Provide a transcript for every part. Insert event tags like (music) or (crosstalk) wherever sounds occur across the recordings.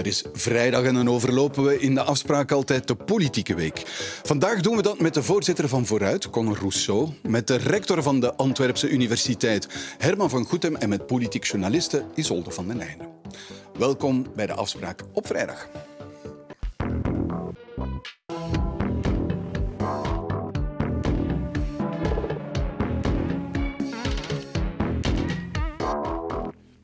Het is vrijdag en dan overlopen we in de afspraak altijd de politieke week. Vandaag doen we dat met de voorzitter van Vooruit, Conor Rousseau, met de rector van de Antwerpse Universiteit, Herman van Goethem, en met politiek journaliste Isolde van den Einde. Welkom bij de afspraak op vrijdag.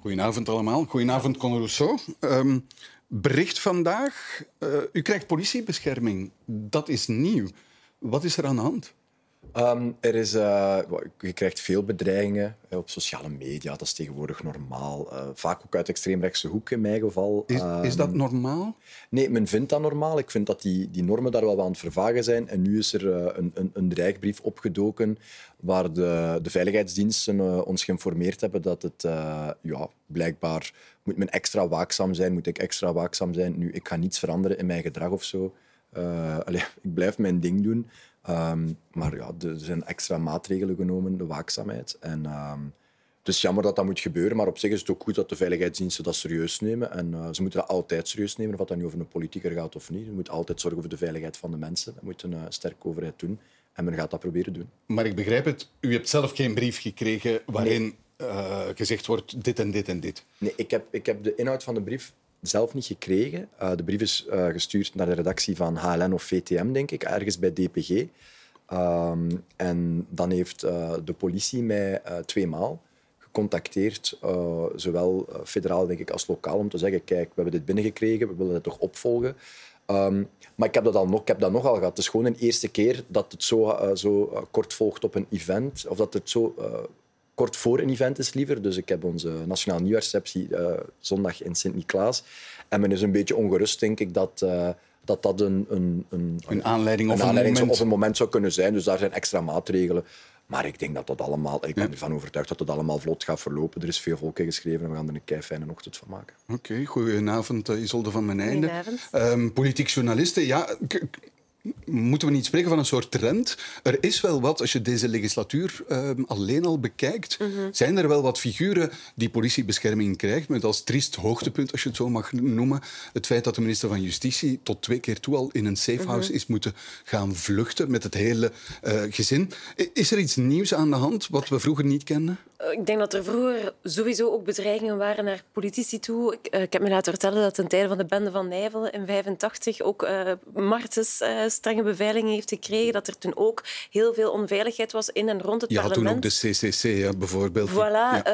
Goedenavond allemaal. Goedenavond, Conor Rousseau. Um, bericht vandaag. Uh, u krijgt politiebescherming. Dat is nieuw. Wat is er aan de hand? Um, er is, uh, je krijgt veel bedreigingen uh, op sociale media. Dat is tegenwoordig normaal. Uh, vaak ook uit extreemrechtse hoek in mijn geval. Is, is, dat ehm, normaal? Nee, men vindt dat normaal. Ik vind dat die, die normen daar wel aan het vervagen zijn. En nu is er een, een, een dreigbrief opgedoken waar de, de veiligheidsdiensten ons geïnformeerd hebben dat het ja, blijkbaar moet men extra waakzaam zijn. Moet ik extra waakzaam zijn? Nu, ik ga niets veranderen in mijn gedrag of zo. Allez, (laughs) ik blijf mijn ding doen. Um, maar ja, er zijn extra maatregelen genomen, de waakzaamheid. En, um, het is jammer dat dat moet gebeuren, maar op zich is het ook goed dat de veiligheidsdiensten dat serieus nemen. En uh, ze moeten dat altijd serieus nemen, of dat nu over een politieker gaat of niet. Ze moeten altijd zorgen voor de veiligheid van de mensen. Dat moet een uh, sterke overheid doen. En men gaat dat proberen doen. Maar ik begrijp het, u hebt zelf geen brief gekregen waarin nee. uh, gezegd wordt dit en dit en dit. Nee, ik heb, ik heb de inhoud van de brief zelf niet gekregen. Uh, de brief is uh, gestuurd naar de redactie van HLN of VTM, denk ik, ergens bij DPG. Ehm, en dan heeft uh, de politie mij tweemaal gecontacteerd, zowel federaal denk ik, als lokaal, om te zeggen, kijk, we hebben dit binnengekregen, we willen het toch opvolgen. Um, maar ik heb, dat al nog, ik heb dat nogal gehad. Het is gewoon een eerste keer dat het zo, zo kort volgt op een event, of dat het zo kort voor een event is liever. Dus ik heb onze nationale nieuwsreceptie uh, zondag in Sint-Niklaas. En men is een beetje ongerust, denk ik, dat... Uh, dat dat een, een, een, een aanleiding, of, een aanleiding moment. of een moment zou kunnen zijn. Dus daar zijn extra maatregelen. Maar ik denk dat dat allemaal, ik ben ervan overtuigd dat het allemaal vlot gaat verlopen. Er is veel volk geschreven en we gaan er een kei fijne ochtend van maken. Oké, okay, goedenavond Isolde van mijn einde. Um, politiek journalisten, ja, moeten we niet spreken van een soort trend? Er is wel wat, als je deze legislatuur uh, alleen al bekijkt, mm -hmm. zijn er wel wat figuren die politiebescherming krijgt, met als triest hoogtepunt, als je het zo mag noemen, het feit dat de minister van Justitie tot twee keer toe al in een safehouse mm -hmm. is moeten gaan vluchten met het hele uh, gezin. Is er iets nieuws aan de hand wat we vroeger niet kenden? Ik denk dat er vroeger sowieso ook bedreigingen waren naar politici toe. Ik, uh, ik heb me laten vertellen dat ten tijde van de bende van Nijvel in 85 ook uh, Martens uh, strenge beveiliging heeft gekregen. Dat er toen ook heel veel onveiligheid was in en rond het ja, parlement. Ja, toen ook de CCC ja, bijvoorbeeld. Voilà. Ja.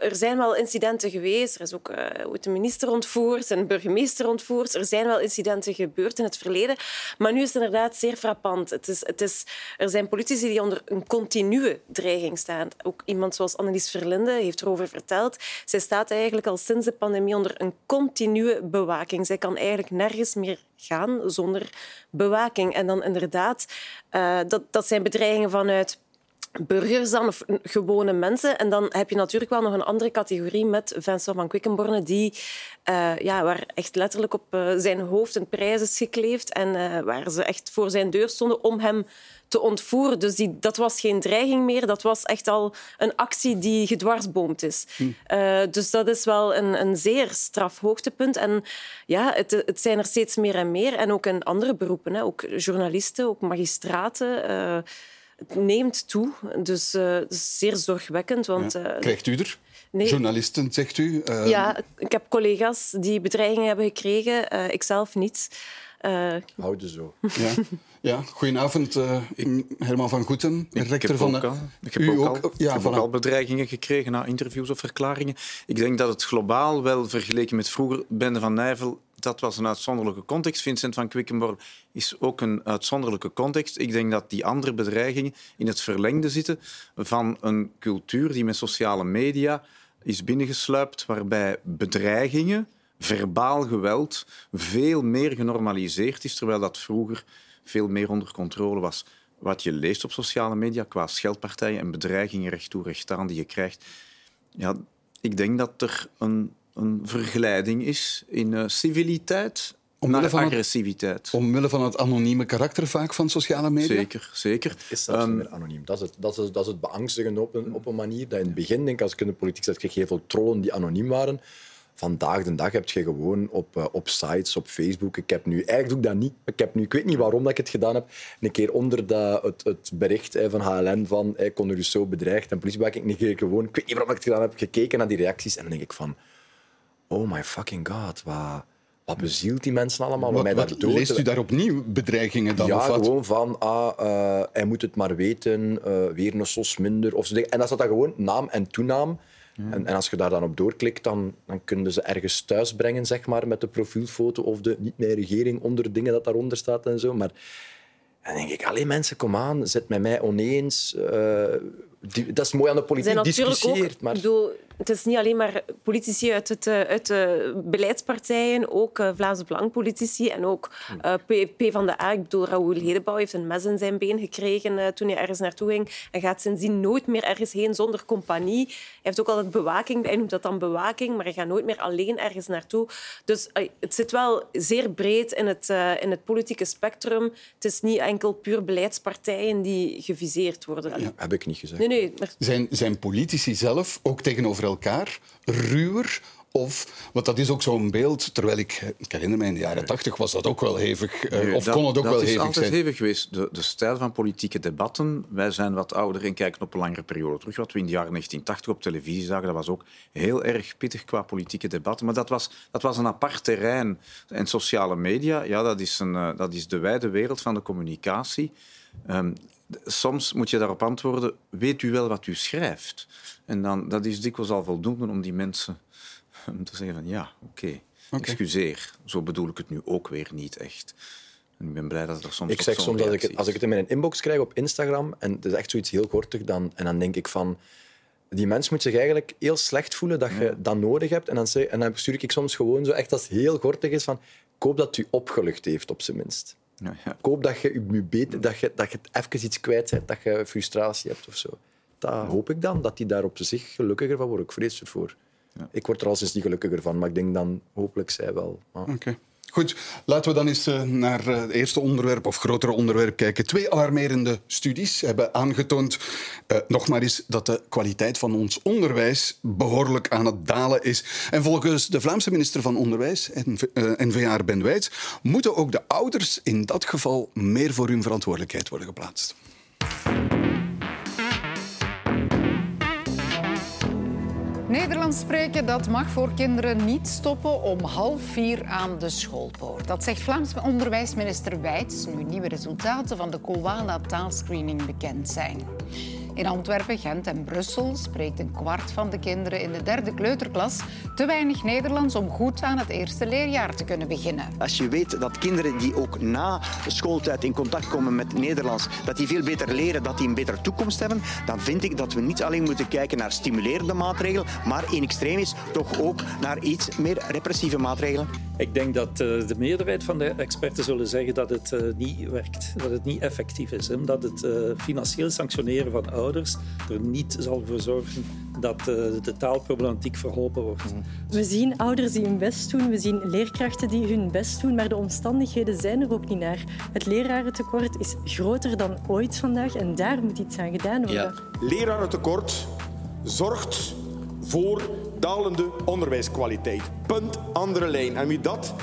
er zijn wel incidenten geweest. Er is ook de minister ontvoerd, een burgemeester ontvoerd. Er zijn wel incidenten gebeurd in het verleden. Maar nu is het inderdaad zeer frappant. Het is, het is, er zijn politici die onder een continue dreiging staan. Ook iemand zoals Annelies Verlinde heeft erover verteld. Zij staat eigenlijk al sinds de pandemie onder een continue bewaking. Zij kan eigenlijk nergens meer gaan zonder bewaking. En dan inderdaad, uh, dat, dat zijn bedreigingen vanuit burgers dan, of gewone mensen. En dan heb je natuurlijk wel nog een andere categorie met Vincent van Quickenborne, die, uh, ja, waar echt letterlijk op uh, zijn hoofd een prijs is gekleefd en uh, waar ze echt voor zijn deur stonden om hem te ontvoeren. Dus die, dat was geen dreiging meer, dat was echt al een actie die gedwarsboomd is. Hm. Dus dat is wel een, een zeer straf hoogtepunt. En ja, het, het, zijn er steeds meer en meer. En ook in andere beroepen, hè. ook journalisten, ook magistraten. Uh, het neemt toe, dus uh, is zeer zorgwekkend. Want, ja. Krijgt u er? Nee. Journalisten, zegt u? Ja, ik heb collega's die bedreigingen hebben gekregen, ikzelf niet. Uh, Houden zo. Ja. (laughs) Ja, goedenavond, uh, Herman van Goeten, rector van de... Ik heb, ook, al, ja, ik heb ook al bedreigingen gekregen na interviews of verklaringen. Ik denk dat het globaal wel, vergeleken met vroeger, Bende van Nijvel, dat was een uitzonderlijke context. Vincent van Quickenborn is ook een uitzonderlijke context. Ik denk dat die andere bedreigingen in het verlengde zitten van een cultuur die met sociale media is binnengesluipt, waarbij bedreigingen verbaal geweld veel meer genormaliseerd is, terwijl dat vroeger veel meer onder controle was. Wat je leest op sociale media qua scheldpartijen en bedreigingen recht toe recht aan die je krijgt. Ja, ik denk dat er een, een vergelijking is in uh, civiliteit naar agressiviteit. Het, omwille van het anonieme karakter vaak van sociale media? Zeker, zeker. is zelfs um, meer anoniem. Dat is het, dat is, dat is het beangstigende op een, op een manier. Dat in het begin, denk ik, als ik in de politiek zat, kreeg je heel veel trollen die anoniem waren. Vandaag de dag heb je gewoon op, uh, op sites, op Facebook. Ik heb nu, eigenlijk doe ik dat niet. Ik, heb nu, ik weet niet waarom dat ik het gedaan heb. Een keer onder dat, het, het bericht van HLN van hey, Conor zo bedreigd en politiebewaking, een keer gewoon, ik weet niet waarom ik het gedaan heb, gekeken naar die reacties en dan denk ik van, oh my fucking god, wat wat bezielt die mensen allemaal? Wat, mij wat leest u daar opnieuw bedreigingen dan? Ja, of wat? gewoon van, ah, uh, hij moet het maar weten, uh, weer een sos minder. Of zo. En dan staat dat gewoon naam en toenaam. Ja. En, en, als je daar dan op doorklikt, dan, dan kunnen ze ergens thuis brengen zeg maar, met de profielfoto of de niet meer regering onder dingen dat daaronder staat en zo. Maar dan denk ik, alleen mensen, kom aan, zet met mij oneens. Uh, die, dat is mooi aan de politiek, discussieert. Maar... Bedoel, het is niet alleen maar politici uit, het, eh, uit de beleidspartijen, ook uh, Vlaamse Belang-politici en ook uh, P, P, van de A. Ik bedoel, Raoul Hedebouw heeft een mes in zijn been gekregen uh, toen hij ergens naartoe ging en gaat sindsdien nooit meer ergens heen zonder compagnie. Hij heeft ook altijd bewaking, hij noemt dat dan bewaking, maar hij gaat nooit meer alleen ergens naartoe. Dus het zit wel zeer breed in het, in het politieke spectrum. Het is niet enkel puur beleidspartijen die geviseerd worden. Ja, heb ik niet gezegd. Nee, nee, maar... zijn, zijn politici zelf ook tegenover elkaar, ruwer. Of, want dat is ook zo'n beeld, terwijl ik, ik herinner me in de jaren tachtig was dat ook wel hevig, uh, of dat, kon het ook wel hevig zijn. Dat is altijd hevig geweest. De, de, stijl van politieke debatten, wij zijn wat ouder en kijken op een langere periode terug. Wat we in de jaren 1980 op televisie zagen, dat was ook heel erg pittig qua politieke debatten. Maar dat was, dat was een apart terrein. En sociale media, ja, dat is, een, uh, dat is de wijde wereld van de communicatie. Um, soms moet je daarop antwoorden, weet u wel wat u schrijft? En dan, dat is dikwijls al voldoende om die mensen (laughs) te zeggen van ja, oké, okay, excuseer. Zo bedoel ik het nu ook weer niet echt. En ik ben blij dat er soms Ik zeg soms dat ik het, als ik het in mijn inbox krijg op Instagram en het is echt zoiets heel kortig, dan, en dan denk ik van die mens moet zich eigenlijk heel slecht voelen dat je dat nodig hebt. En dan, en dan stuur ik soms gewoon zo echt als het heel kortig is van ik hoop dat u opgelucht heeft, op zijn minst. Ja, ja. Ik hoop dat je, je beter, dat, je, dat je even iets kwijt bent, dat je frustratie hebt of zo. Dat hoop ik dan, dat die daar op zich gelukkiger van worden. Ik vrees ervoor. Ja. Ik word er al sinds niet gelukkiger van, maar ik denk dan hopelijk zij wel. Oké. Goed, laten we dan eens uh, naar het eerste onderwerp of grotere onderwerp kijken. Twee alarmerende studies hebben aangetoond, eens, dat de kwaliteit van ons onderwijs behoorlijk aan het dalen is. En volgens de Vlaamse minister van Onderwijs, NVA Ben Wijts, moeten ook de ouders in dat geval meer voor hun verantwoordelijkheid worden geplaatst. Nederlands spreken dat mag voor kinderen niet stoppen om half vier aan de schoolpoort. Dat zegt Vlaams onderwijsminister Wijts nu nieuwe resultaten van de Koala taalscreening bekend zijn. In Antwerpen, Gent en Brussel spreekt een kwart van de kinderen in de derde kleuterklas te weinig Nederlands om goed aan het eerste leerjaar te kunnen beginnen. Als je weet dat kinderen die ook na schooltijd in contact komen met Nederlands, dat die veel beter leren, dat die een betere toekomst hebben, dan vind ik dat we niet alleen moeten kijken naar stimulerende maatregelen, maar in extremis toch ook naar iets meer repressieve maatregelen. Ik denk dat uh, de meerderheid van de experten zullen zeggen dat het uh, niet werkt, dat het niet effectief is. Hè? Dat het uh, financieel sanctioneren van ouders er niet zal voor zorgen dat de taalproblematiek verholpen wordt. We zien ouders die hun best doen, we zien leerkrachten die hun best doen, maar de omstandigheden zijn er ook niet naar. Het lerarentekort is groter dan ooit vandaag en daar moet iets aan gedaan worden. Ja. Lerarentekort zorgt voor dalende onderwijskwaliteit. Punt, andere lijn. En wie dat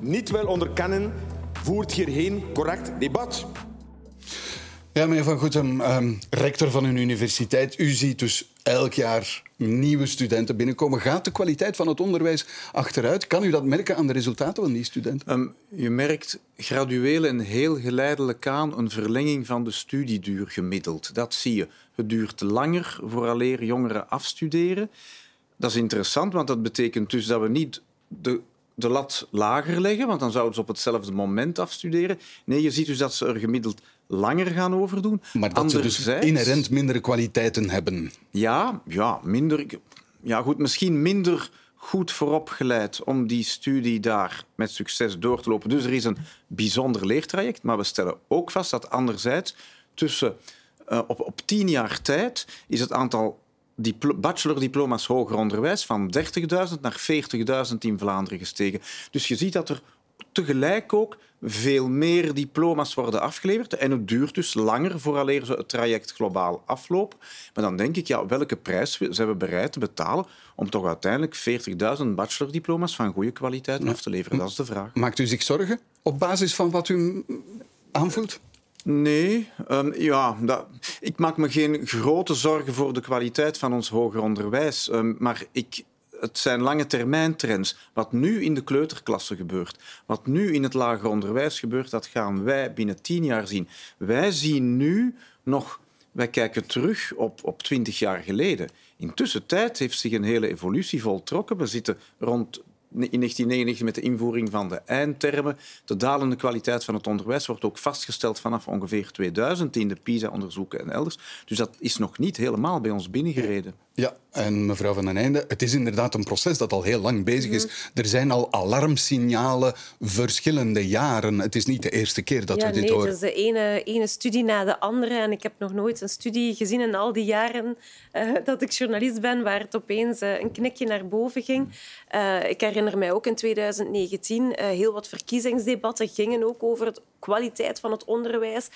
niet wil onderkennen, voert hierheen correct debat. Ja, meneer Van Goetem, um, rector van een universiteit. U ziet dus elk jaar nieuwe studenten binnenkomen. Gaat de kwaliteit van het onderwijs achteruit? Kan u dat merken aan de resultaten van die studenten? Um, je merkt gradueel en heel geleidelijk aan een verlenging van de studieduur gemiddeld. Dat zie je. Het duurt langer vooraleer jongeren afstuderen. Dat is interessant, want dat betekent dus dat we niet de, de lat lager leggen, want dan zouden ze op hetzelfde moment afstuderen. Nee, je ziet dus dat ze er gemiddeld langer gaan overdoen. Maar dat ze dus inherent mindere kwaliteiten hebben. Ja, ja, minder... Ja, goed, misschien minder goed vooropgeleid om die studie daar met succes door te lopen. Dus er is een bijzonder leertraject, maar we stellen ook vast dat anderzijds tussen uh, op, op tien jaar tijd is het aantal bachelordiploma's hoger onderwijs van 30.000 naar 40.000 in Vlaanderen gestegen. Dus je ziet dat er tegelijk ook veel meer diploma's worden afgeleverd. En het duurt dus langer vooraleer ze het traject globaal aflopen. Maar dan denk ik, ja, welke prijs zijn we bereid te betalen om toch uiteindelijk 40.000 bachelordiploma's van goede kwaliteit af te leveren? Dat is de vraag. Maakt u zich zorgen op basis van wat u aanvoelt? Nee, um, ja, ik maak me geen grote zorgen voor de kwaliteit van ons hoger onderwijs. Um, maar ik, het zijn lange termijn trends. Wat nu in de kleuterklasse gebeurt, wat nu in het lager onderwijs gebeurt, dat gaan wij binnen tien jaar zien. Wij zien nu nog, wij kijken terug op, op twintig jaar geleden. Intussen tijd heeft zich een hele evolutie voltrokken. We zitten rond in 1999 met de invoering van de eindtermen. De dalende kwaliteit van het onderwijs wordt ook vastgesteld vanaf ongeveer 2000 in de PISA-onderzoeken en elders. Dus dat is nog niet helemaal bij ons binnengereden. Ja, en mevrouw Van den Einde, het is inderdaad een proces dat al heel lang bezig is. Mhm. Er zijn al alarmsignalen verschillende jaren. Het is niet de eerste keer dat we dit nee, horen. Het is de ene, ene studie na de andere. En ik heb nog nooit een studie gezien in al die jaren uh, (laughs) dat ik journalist ben, waar het opeens uh, een knikje naar boven ging. Uh, ik herinner mij ook in 2019 heel wat verkiezingsdebatten gingen ook over de kwaliteit van het onderwijs.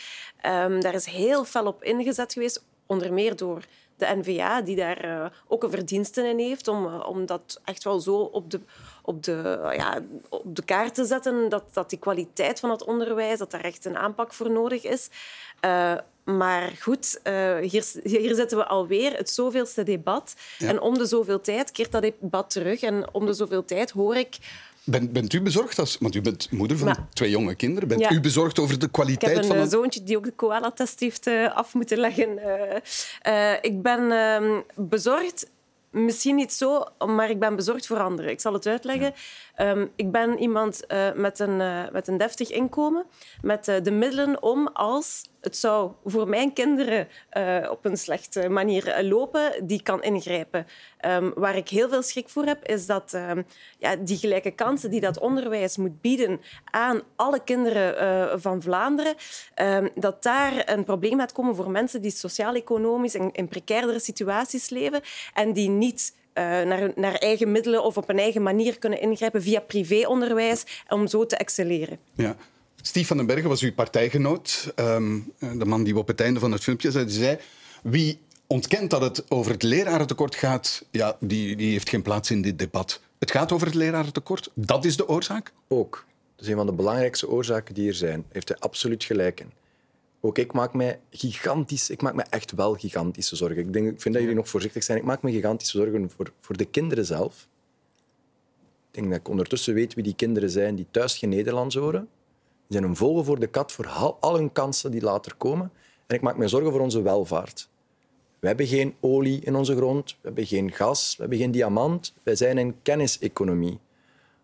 Um, daar is heel fel op ingezet geweest, onder meer door de NVA, die daar uh, ook een verdienste in heeft om, uh, om dat echt wel zo op de, op, de, uh, ja, op de kaart te zetten, dat, dat die kwaliteit van het onderwijs, dat daar echt een aanpak voor nodig is. maar goed, hier, hier zitten we alweer, het zoveelste debat. Ja. En om de zoveel tijd keert dat debat terug. En om de zoveel tijd hoor ik ben, bent u bezorgd, als, want u bent moeder van maar, twee jonge kinderen, bent ja. u bezorgd over de kwaliteit van... Ik heb een het... zoontje die ook de koala-test heeft uh, af moeten leggen. Uh, uh, ik ben ehm, bezorgd, misschien niet zo, maar ik ben bezorgd voor anderen. Ik zal het uitleggen. Ja. Um, ik ben iemand met, een, met een deftig inkomen, met de middelen om als het zou voor mijn kinderen uh, op een slechte manier lopen, die kan ingrijpen. Um, waar ik heel veel schrik voor heb, is dat um, ja, die gelijke kansen die dat onderwijs moet bieden aan alle kinderen uh, van Vlaanderen, um, dat daar een probleem gaat komen voor mensen die sociaal-economisch in, in precairdere situaties leven en die niet naar, naar, eigen middelen of op een eigen manier kunnen ingrijpen via privéonderwijs om zo te excelleren. Ja. Stief van den Bergen was uw partijgenoot. Um, de man die we op het einde van het filmpje zei. Die zei wie ontkent dat het over het lerarentekort gaat, ja, die, die heeft geen plaats in dit debat. Het gaat over het lerarentekort. Dat is de oorzaak? Ook. Dat is een van de belangrijkste oorzaken die er zijn. Heeft hij absoluut gelijk in. Ook ik maak mij gigantisch, ik maak me echt wel gigantische zorgen. Ik, denk, ik vind dat jullie nog voorzichtig zijn. Ik maak me gigantische zorgen voor, voor de kinderen zelf. Ik denk dat ik ondertussen weet wie die kinderen zijn die thuis geen Nederlands horen die zijn een vogel voor de kat voor al hun kansen die later komen. En ik maak me zorgen voor onze welvaart. We hebben geen olie in onze grond, we hebben geen gas, we hebben geen diamant. Wij zijn een kenniseconomie.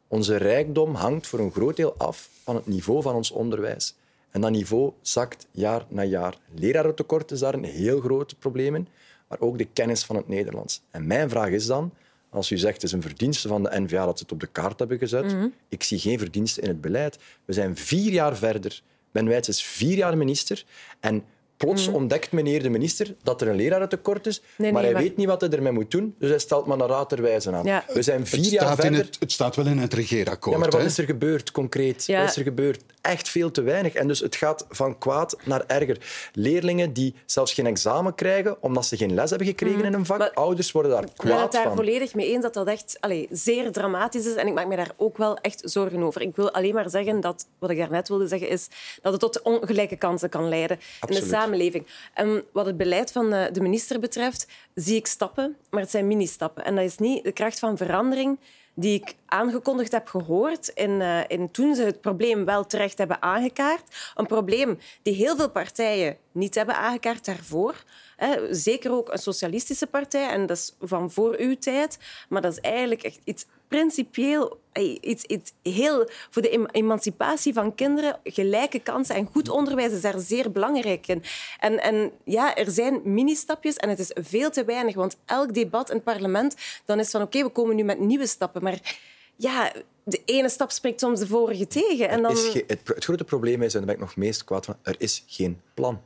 Onze rijkdom hangt voor een groot deel af van het niveau van ons onderwijs. En dat niveau zakt jaar na jaar. Lerarentekort is daar een heel groot probleem in, maar ook de kennis van het Nederlands. En mijn vraag is dan, als u zegt het is een verdienste van de NVA dat ze het op de kaart hebben gezet, mm -hmm. ik zie geen verdienste in het beleid. We zijn vier jaar verder. Ben Wijts is vier jaar minister en plots mm. ontdekt meneer de minister dat er een lerarentekort is, nee, maar nee, hij maar... weet niet wat hij ermee moet doen, dus hij stelt maar een raaderwijze aan. Ja. We zijn vier jaar verder... Het, het, staat wel in het regeerakkoord. Ja, maar wat hè? is er gebeurd, concreet? Ja. Wat is er gebeurd? Echt veel te weinig. En dus het gaat van kwaad naar erger. Leerlingen die zelfs geen examen krijgen omdat ze geen les hebben gekregen mm. in een vak. Maar, Ouders worden daar kwaad van. Ik ben het daar volledig mee eens dat dat echt allez, zeer dramatisch is. En ik maak me daar ook wel echt zorgen over. Ik wil alleen maar zeggen dat, wat ik daarnet wilde zeggen, is dat het tot ongelijke kansen kan leiden Absoluut. in de En wat het beleid van de minister betreft, zie ik stappen, maar het zijn mini-stappen. En dat is niet de kracht van verandering die ik aangekondigd heb gehoord uh, in toen ze het probleem wel terecht hebben aangekaart. Een probleem die heel veel partijen niet hebben aangekaart daarvoor. Hè. Zeker ook een socialistische partij, en dat is van voor uw tijd. Maar dat is eigenlijk echt iets principieel, iets, iets heel... Voor de emancipatie van kinderen, gelijke kansen en goed onderwijs is daar zeer belangrijk in. En, en ja, er zijn mini-stapjes en het is veel te weinig, want elk debat in het parlement, dan is van oké, we komen nu met nieuwe stappen, maar ja, de ene stap spreekt soms de vorige tegen. En dan... het, het, grote probleem is, en daar ben ik nog meest kwaad van, er is geen plan.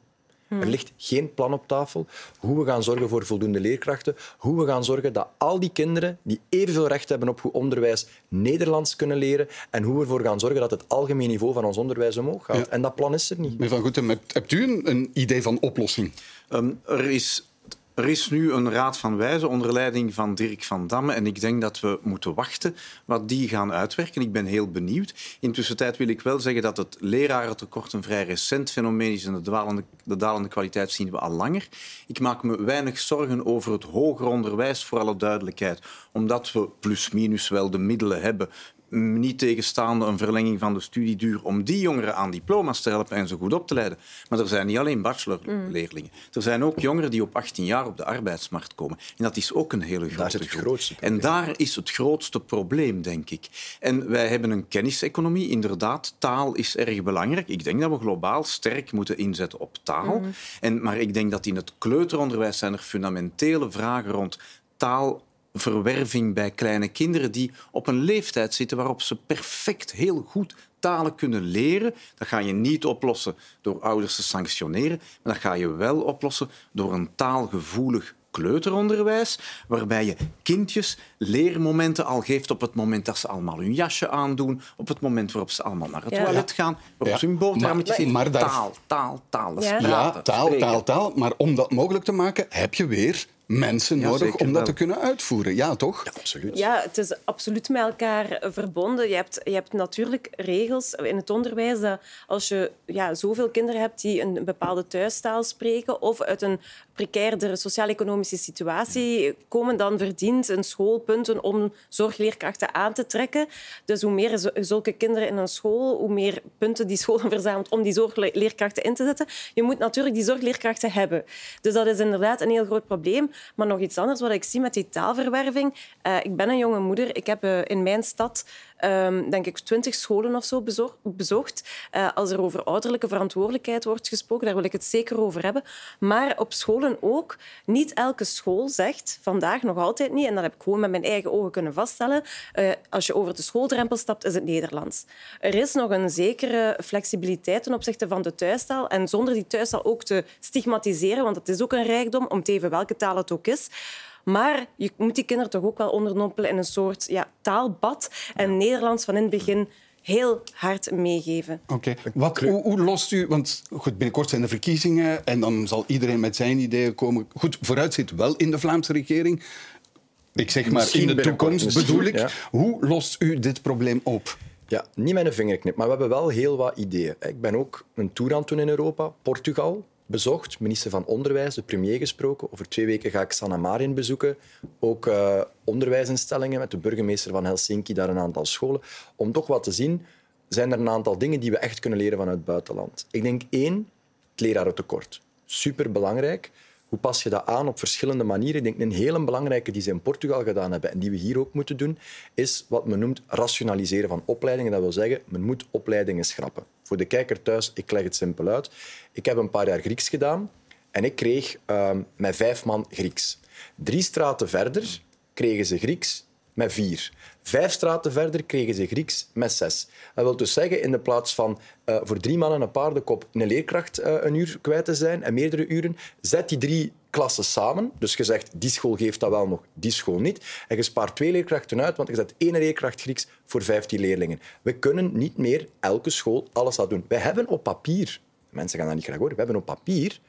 Er hmm. ligt geen plan op tafel hoe we gaan zorgen voor voldoende leerkrachten, hoe we gaan zorgen dat al die kinderen die evenveel recht hebben op goed onderwijs Nederlands kunnen leren en hoe we ervoor gaan zorgen dat het algemeen niveau van ons onderwijs omhoog gaat. En dat plan is er niet. Meneer Van Goetem, hebt u een, een idee van oplossing? Um, er is er is nu een raad van wijzen onder leiding van Dirk van Damme en ik denk dat we moeten wachten wat die gaan uitwerken. Ik ben heel benieuwd. Intussen wil ik wel zeggen dat het lerarentekort een vrij recent fenomeen is en de dalende, de dalende kwaliteit zien we al langer. Ik maak me weinig zorgen over het hoger onderwijs, voor alle duidelijkheid, omdat we plus-minus wel de middelen hebben niet tegenstaande een verlenging van de studieduur om die jongeren aan diploma's te helpen en ze goed op te leiden. Maar er zijn niet alleen bachelorleerlingen. Er zijn ook jongeren die op 18 jaar op de arbeidsmarkt komen. En dat is ook een hele grote groep. Grootste en daar is het grootste probleem, denk ik. En wij hebben een kenniseconomie, inderdaad. Taal is erg belangrijk. Ik denk dat we globaal sterk moeten inzetten op taal. Mm. En, maar ik denk dat in het kleuteronderwijs zijn er fundamentele vragen rond taal verwerving bij kleine kinderen die op een leeftijd zitten waarop ze perfect heel goed talen kunnen leren. Dat ga je niet oplossen door ouders te sanctioneren, maar dat ga je wel oplossen door een taalgevoelig kleuteronderwijs, waarbij je kindjes leermomenten al geeft op het moment dat ze allemaal hun jasje aandoen, op het moment waarop ze allemaal naar het toilet gaan, waarop ze hun boterhammetjes. Maar, Taal, taal, taal. ja. ja, taal, taal, taal. Maar om dat mogelijk te maken, heb je weer mensen nodig om dat te kunnen uitvoeren. Ja, toch? Ja, absoluut. Ja, het is absoluut met elkaar verbonden. Je hebt, je hebt natuurlijk regels in het onderwijs dat als je ja, zoveel kinderen hebt die een bepaalde thuistaal spreken of uit een precaire sociaal-economische situatie komen, dan verdient een school punten om zorgleerkrachten aan te trekken. Dus hoe meer zulke kinderen in een school, hoe meer punten die school verzamelt om die zorgleerkrachten in te zetten. Je moet natuurlijk die zorgleerkrachten hebben. Dus dat is inderdaad een heel groot probleem. Maar nog iets anders wat ik zie met die taalverwerving. Uh, ik ben een jonge moeder. Ik heb uh, in mijn stad um, denk ik, twintig scholen of zo bezocht. Uh, als er over ouderlijke verantwoordelijkheid wordt gesproken, daar wil ik het zeker over hebben. Maar op scholen ook. Niet elke school zegt, vandaag nog altijd niet, en dat heb ik gewoon met mijn eigen ogen kunnen vaststellen, uh, als je over de schooldrempel stapt, is het Nederlands. Er is nog een zekere flexibiliteit ten opzichte van de thuistaal. En zonder die thuistaal ook te stigmatiseren, want het is ook een rijkdom, om te even welke taal het ook is. Maar je moet die kinderen toch ook wel ondernompelen in een soort ja, taalbad. En Nederlands van in het begin heel hard meegeven. Oké. Okay. Hoe, hoe, lost u... Want goed, binnenkort zijn de verkiezingen en dan zal iedereen met zijn ideeën komen. Goed, vooruitziet wel in de Vlaamse regering. Ik zeg maar in de toekomst bedoel ik. Hoe lost u dit probleem op? Ja, niet met een vingerknip, maar we hebben wel heel wat ideeën. Ik ben ook een tour aan het doen in Europa. Portugal, bezocht, minister van Onderwijs, de premier gesproken. Over twee weken ga ik Sanna Marin bezoeken. Ook uh, onderwijsinstellingen met de burgemeester van Helsinki, daar een aantal scholen. Om toch wat te zien, zijn er een aantal dingen die we echt kunnen leren vanuit het buitenland. Ik denk één, het lerarentekort. Super belangrijk. Hoe pas je dat aan op verschillende manieren? Ik denk een hele belangrijke die ze in Portugal gedaan hebben en die we hier ook moeten doen, is wat men noemt rationaliseren van opleidingen. Dat wil zeggen, men moet opleidingen schrappen. Voor de kijker thuis, ik leg het simpel uit. Ik heb een paar jaar Grieks gedaan en ik kreeg uh, met vijf man Grieks. Drie straten verder kregen ze Grieks met vier. Vijf straten verder kregen ze Grieks met zes. Dat wil dus zeggen, in de plaats van uh, voor drie mannen een paardenkop een leerkracht uh, een uur kwijt te zijn en meerdere uren, zet die drie klassen samen. Dus je zegt, die school geeft dat wel nog, die school niet. En je spaart twee leerkrachten uit, want je zet één leerkracht Grieks voor vijftien leerlingen. We kunnen niet meer elke school alles dat doen. We hebben op papier, mensen gaan dat niet graag horen, we hebben op papier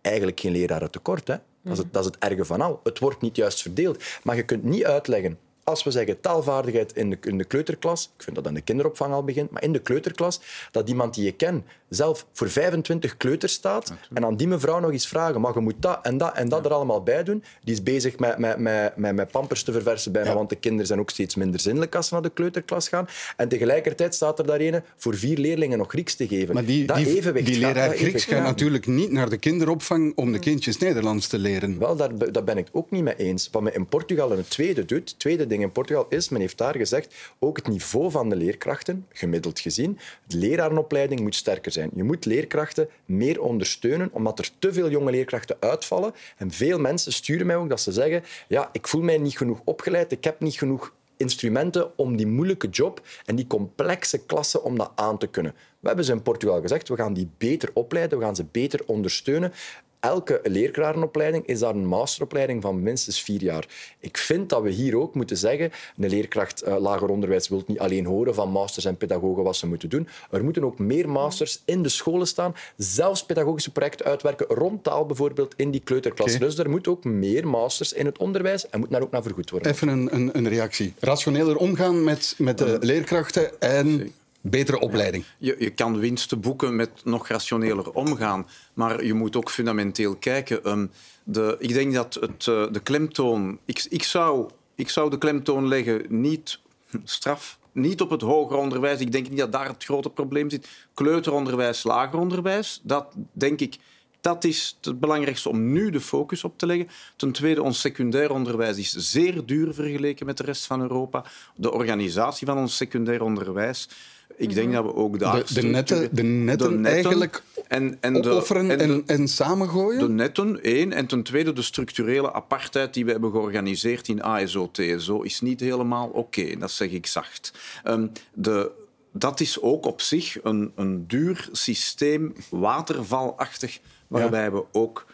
eigenlijk geen leraren tekort. Hè? Dat, is het, dat is het erge van al. Het wordt niet juist verdeeld. Maar je kunt niet uitleggen als we zeggen taalvaardigheid in de, in de kleuterklas, ik vind dat aan de kinderopvang al begint, maar in de kleuterklas, dat iemand die je kent zelf voor 25 kleuters staat en aan die mevrouw nog eens vragen, maar je moet dat en dat en dat er allemaal bij doen. Die is bezig met, met, met, met, met pampers te verversen bijna, want de kinderen zijn ook steeds minder zinnelijk als ze naar de kleuterklas gaan. En tegelijkertijd staat er daar een voor vier leerlingen nog Grieks te geven. Maar die, dat die, evenwicht die leraar Grieks gaat natuurlijk niet naar de kinderopvang om de kindjes Nederlands te leren. Wel, daar, daar ben ik ook niet mee eens. Wat men in Portugal een tweede doet, tweede ding in Portugal is, men heeft daar gezegd, ook het niveau van de leerkrachten, gemiddeld gezien, de lerarenopleiding moet sterker zijn. Je moet leerkrachten meer ondersteunen, omdat er te veel jonge leerkrachten uitvallen. En veel mensen sturen mij ook dat ze zeggen, ja, ik voel mij niet genoeg opgeleid, ik heb niet genoeg instrumenten om die moeilijke job en die complexe klassen om dat aan te kunnen. We hebben ze in Portugal gezegd, we gaan die beter opleiden, we gaan ze beter ondersteunen elke leerkrachtopleiding is daar een masteropleiding van minstens vier jaar. Ik vind dat we hier ook moeten zeggen, een leerkracht uh, lager onderwijs wil niet alleen horen van masters en pedagogen wat ze moeten doen. Er moeten ook meer masters in de scholen staan, zelfs pedagogische projecten uitwerken rond taal bijvoorbeeld in die kleuterklas. Dus er moet ook meer masters in het onderwijs en moet daar ook naar vergoed worden. Even een, een, een reactie. Rationeler omgaan met, met de leerkrachten en betere opleiding. Je, je kan winsten boeken met nog rationeler omgaan, maar je moet ook fundamenteel kijken. Ehm, de, ik denk dat het, uh, de klemtoon... Ik, ik, zou, ik zou de klemtoon leggen niet straf, niet op het hoger onderwijs. Ik denk niet dat daar het grote probleem zit. Kleuteronderwijs, lager onderwijs, dat denk ik... Dat is het belangrijkste om nu de focus op te leggen. Ten tweede, ons secundair onderwijs is zeer duur vergeleken met de rest van Europa. De organisatie van ons secundair onderwijs ik denk dat we ook daar... De, de netten, de netten, eigenlijk en, en de, en, en, en, samengooien? De netten, één. En ten tweede de structurele apartheid die we hebben georganiseerd in ASO-TSO is niet helemaal oké. dat zeg ik zacht. Um, de, dat is ook op zich een, een duur systeem, watervalachtig, waarbij we ook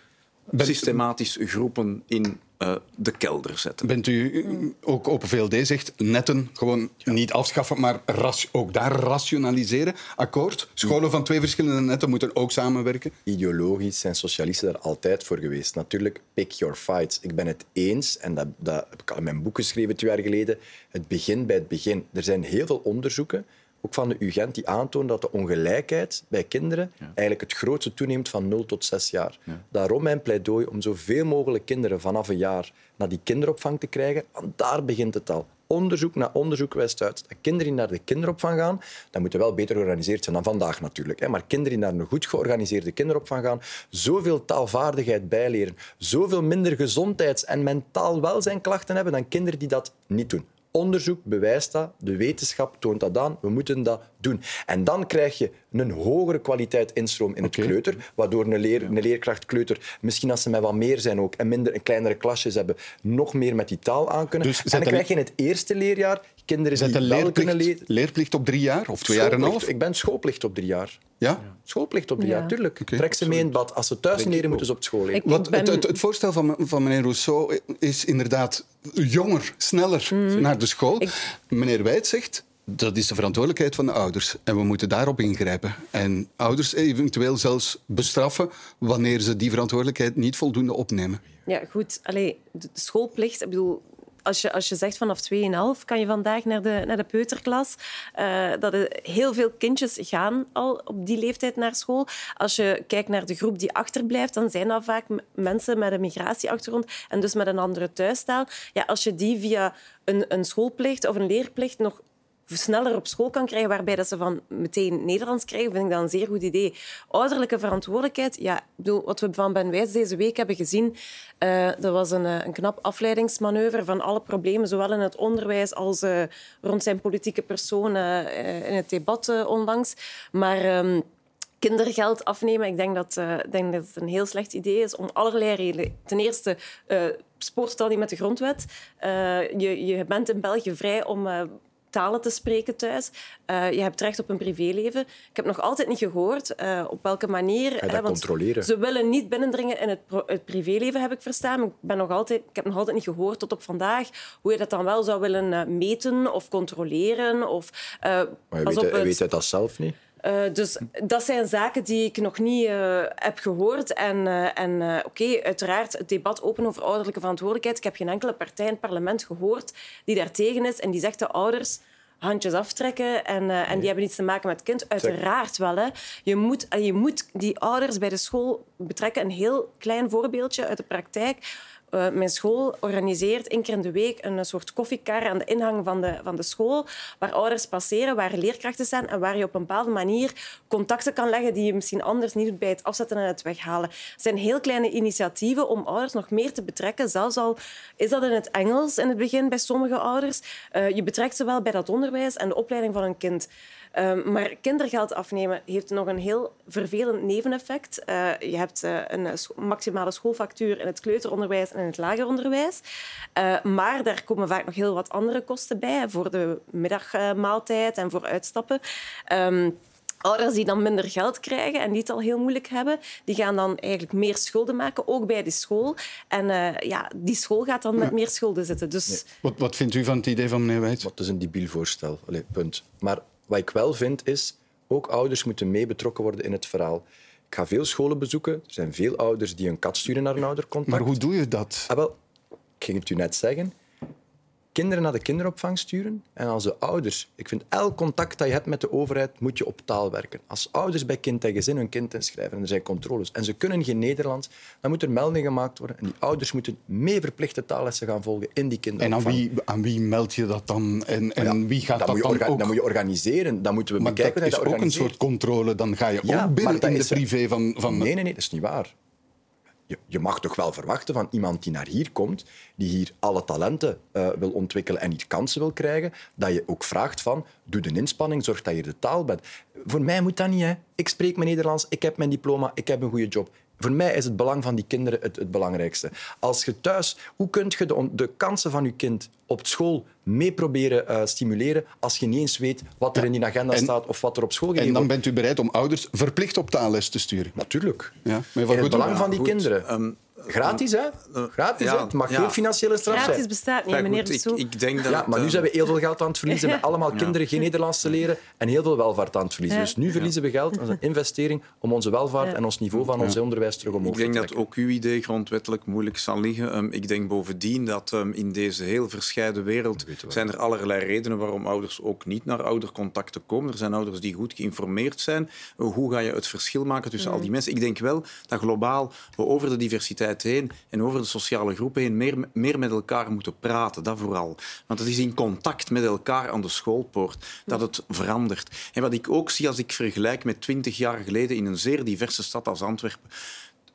systematisch groepen in uh, de kelder zetten. Bent u ook Open VLD zegt netten gewoon niet afschaffen, maar ook daar rationaliseren? Akkoord? Scholen van twee verschillende netten moeten ook samenwerken? Ideologisch zijn socialisten daar altijd voor geweest. Natuurlijk, pick your fights. Ik ben het eens, en dat, dat heb ik al in mijn boek geschreven twee jaar geleden, het begin bij het begin. Er zijn heel veel onderzoeken ook van de UGent, die aantoont dat de ongelijkheid bij kinderen eigenlijk het grootste toeneemt van 0 tot 6 jaar. Daarom mijn pleidooi om zoveel mogelijk kinderen vanaf een jaar naar die kinderopvang te krijgen, want daar begint het al. Onderzoek na onderzoek wijst uit dat kinderen die naar de kinderopvang gaan, dan moeten wel beter georganiseerd zijn dan vandaag natuurlijk. Maar kinderen die naar een goed georganiseerde kinderopvang gaan, zoveel taalvaardigheid bijleren, zoveel minder gezondheids- en mentaal welzijnklachten hebben dan kinderen die dat niet doen. Onderzoek bewijst dat, de wetenschap toont dat aan, we moeten dat doen. En dan krijg je een hogere kwaliteit instroom in het kleuter, waardoor een, leer, een leerkracht kleuter, misschien als ze met wat meer zijn ook, en minder en kleinere klasjes hebben, nog meer met die taal aan kunnen. Dus en dan krijg je in het eerste leerjaar kinderen die wel kunnen leren. Leerplicht op drie jaar of twee jaar en een half? Ik ben schoolplicht op drie jaar. Ja? Schoolplicht op drie jaar, tuurlijk. Trek ze mee in bad. Als ze thuis leren, moeten ze op school leren. Wat, het, het, voorstel van, van meneer Rousseau is inderdaad jonger, sneller mhm. naar de school. Meneer Wijt zegt, dat is de verantwoordelijkheid van de ouders. En we moeten daarop ingrijpen. En ouders eventueel zelfs bestraffen wanneer ze die verantwoordelijkheid niet voldoende opnemen. Ja, goed. Allee, de schoolplicht, ik bedoel, als je, als je zegt vanaf 2,5 kan je vandaag naar de, naar de peuterklas. Uh, dat heel veel kindjes gaan al op die leeftijd naar school. Als je kijkt naar de groep die achterblijft, dan zijn dat vaak mensen met een migratieachtergrond en dus met een andere thuistaal. Ja, als je die via een, een schoolplicht of een leerplicht nog sneller op school kan krijgen, waarbij dat ze van meteen Nederlands krijgen, vind ik dat een zeer goed idee. Ouderlijke verantwoordelijkheid, ja, bedoel, wat we van Ben Wijs deze week hebben gezien, uh, dat was een, eh, een knap afleidingsmanoeuvre van alle problemen, zowel in het onderwijs als uh, rond zijn politieke persoon uh, in het debat onlangs. Maar... Um, kindergeld afnemen. Ik denk dat, uh, denk dat het een heel slecht idee is om allerlei redenen. Ten eerste, uh, spoort dat niet met de grondwet. Je, je bent in België vrij om talen te spreken thuis. Uh, je hebt recht op een privéleven. Ik heb nog altijd niet gehoord uh, op welke manier... Ga dat controleren? Ze willen niet binnendringen in het, het, privéleven, heb ik verstaan. Ik, ben nog altijd, ik heb nog altijd niet gehoord tot op vandaag hoe je dat dan wel zou willen meten of controleren. Of, maar weet, hij, weet hij dat zelf niet? Uh, dus dat zijn zaken die ik nog niet uh, heb gehoord. En, uh, en oké, uiteraard het debat open over ouderlijke verantwoordelijkheid. Ik heb geen enkele partij in het parlement gehoord die daartegen is en die zegt de ouders handjes aftrekken en, en die hebben niets te maken met het kind. Uiteraard wel. Hè. Je, moet, je moet die ouders bij de school betrekken. Een heel klein voorbeeldje uit de praktijk uh, mijn school organiseert één keer in de week een soort koffiekar aan de ingang van de, van de school, waar ouders passeren, waar leerkrachten zijn en waar je op een bepaalde manier contacten kan leggen die je misschien anders niet doet bij het afzetten en het weghalen. Het zijn heel kleine initiatieven om ouders nog meer te betrekken. Zelfs al is dat in het Engels in het begin bij sommige ouders. Uh, je betrekt ze wel bij dat onderwijs en de opleiding van een kind. Ehm, maar kindergeld afnemen heeft nog een heel vervelend neveneffect. Uh, je hebt uh, een maximale schoolfactuur in het kleuteronderwijs en in het lager onderwijs. Uh, maar daar komen vaak nog heel wat andere kosten bij, voor de middagmaaltijd en voor uitstappen. Um, Ouders die dan minder geld krijgen en die het al heel moeilijk hebben, die gaan dan eigenlijk meer schulden maken, ook bij de school. En uh, ja, die school gaat dan met meer schulden zitten. Dus... Nee. Wat, wat vindt u van het idee van meneer Wijts? Het is een debiel voorstel. Allee, punt. Maar wat ik wel vind is, ook ouders moeten mee betrokken worden in het verhaal. Ik ga veel scholen bezoeken. Er zijn veel ouders die een kat sturen naar een oudercontact. Maar hoe doe je dat? Ah, wel, ik ging het u net zeggen kinderen naar de kinderopvang sturen. En als de ouders... Ik vind, elk contact dat je hebt met de overheid moet je op taal werken. Als ouders bij kind en gezin hun kind inschrijven en er zijn controles en ze kunnen geen Nederlands, dan moet er melding gemaakt worden. En die ouders moeten mee verplichte taallessen gaan volgen in die kinderopvang. En aan wie, aan wie meld je dat dan? En, en wie gaat dat, dat dan ook? Dat moet je organiseren. Dan moeten we maar bekijken dat is ook een soort controle. Dan ga je ook binnen in de privé van... van... Nee, nee, nee, dat is niet waar je, je, mag toch wel verwachten van iemand die naar hier komt, die hier alle talenten uh, wil ontwikkelen en hier kansen wil krijgen, dat je ook vraagt van, doe de inspanning, zorg dat je de taal bent. Voor mij moet dat niet. Hè. Ik spreek mijn Nederlands, ik heb mijn diploma, ik heb een goede job. Voor mij is het belang van die kinderen het, het belangrijkste. Als je thuis, hoe kun je de, de kansen van je kind op school mee proberen uh, stimuleren als je niet eens weet wat er in die agenda staat of wat er op school gegeven wordt? En dan bent u bereid om ouders verplicht op taalles te sturen? Natuurlijk. Ja. Maar in het belang van die kinderen. Um, Gratis, hè? Gratis, hè? Het mag geen financiële straf zijn. Gratis bestaat niet, meneer goed, ik, ik, denk dat Ja, maar nu zijn we heel veel geld aan het verliezen met allemaal (laughs) kinderen geen Nederlands te leren en heel veel welvaart aan het verliezen. Dus nu verliezen we geld. Is een (laughs) investering om onze welvaart en ons niveau van ons onderwijs terug omhoog te trekken. Ik denk dat ook uw idee grondwettelijk moeilijk zal liggen. Um, ik denk bovendien dat um, in deze heel verscheiden wereld zijn er allerlei redenen waarom ouders ook niet naar oudercontacten komen. Er zijn ouders die goed geïnformeerd zijn. Hoe ga je het verschil maken tussen al die mensen? Ik denk wel dat globaal we over de diversiteit heen en over de sociale groepen heen meer, meer met elkaar moeten praten. Dat vooral. Want het is in contact met elkaar aan de schoolpoort dat het verandert. En wat ik ook zie als ik vergelijk met twintig jaar geleden in een zeer diverse stad als Antwerpen.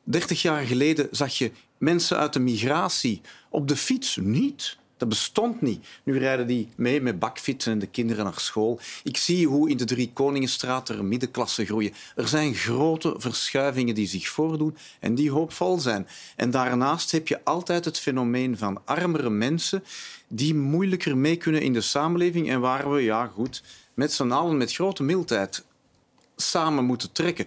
Dertig jaar geleden zag je mensen uit de migratie op de fiets niet. Dat bestond niet. Nu rijden die mee met bakfietsen en de kinderen naar school. Ik zie hoe in de Drie Koningenstraat er middenklasse groeien. Er zijn grote verschuivingen die zich voordoen en die hoopvol zijn. En daarnaast heb je altijd het fenomeen van armere mensen die moeilijker mee kunnen in de samenleving en waar we, ja goed, met z'n allen met grote mildheid samen moeten trekken.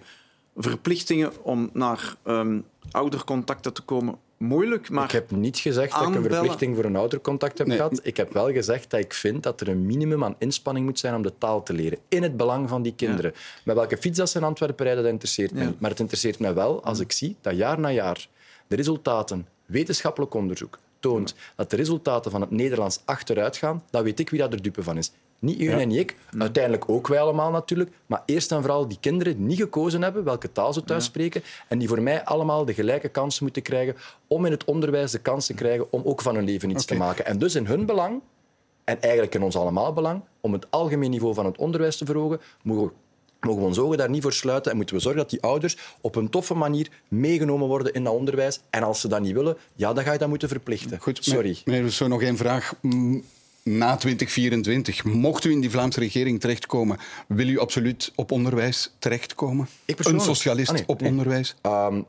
Verplichtingen om naar um, oudercontacten te komen moeilijk, maar... Ik heb niet gezegd dat ik een verplichting voor een oudercontact heb gehad. Ik heb wel gezegd dat ik vind dat er een minimum aan inspanning moet zijn om de taal te leren. In het belang van die kinderen. Met welke fiets dat ze in Antwerpen rijden, dat interesseert me niet. Maar het interesseert me wel als ik zie dat jaar na jaar de resultaten, wetenschappelijk onderzoek, toont dat de resultaten van het Nederlands achteruit gaan, dan weet ik wie dat er dupe van is. Niet u en niet ik, uiteindelijk ook wij allemaal natuurlijk. Maar eerst en vooral die kinderen die niet gekozen hebben welke taal ze thuis spreken en die voor mij allemaal de gelijke kansen moeten krijgen om in het onderwijs de kans te krijgen om ook van hun leven iets te maken. En dus in hun belang, en eigenlijk in ons allemaal belang, om het algemeen niveau van het onderwijs te verhogen, mogen mogen we ons ogen daar niet voor sluiten en moeten we zorgen dat die ouders op een toffe manier meegenomen worden in dat onderwijs. En als ze dat niet willen, ja, dan ga je dat moeten verplichten. Goed, Sorry. Meneer zo nog één vraag na 2024, mocht u in die Vlaamse regering terechtkomen, wil u absoluut op onderwijs terechtkomen? Een socialist ah, op onderwijs? Um,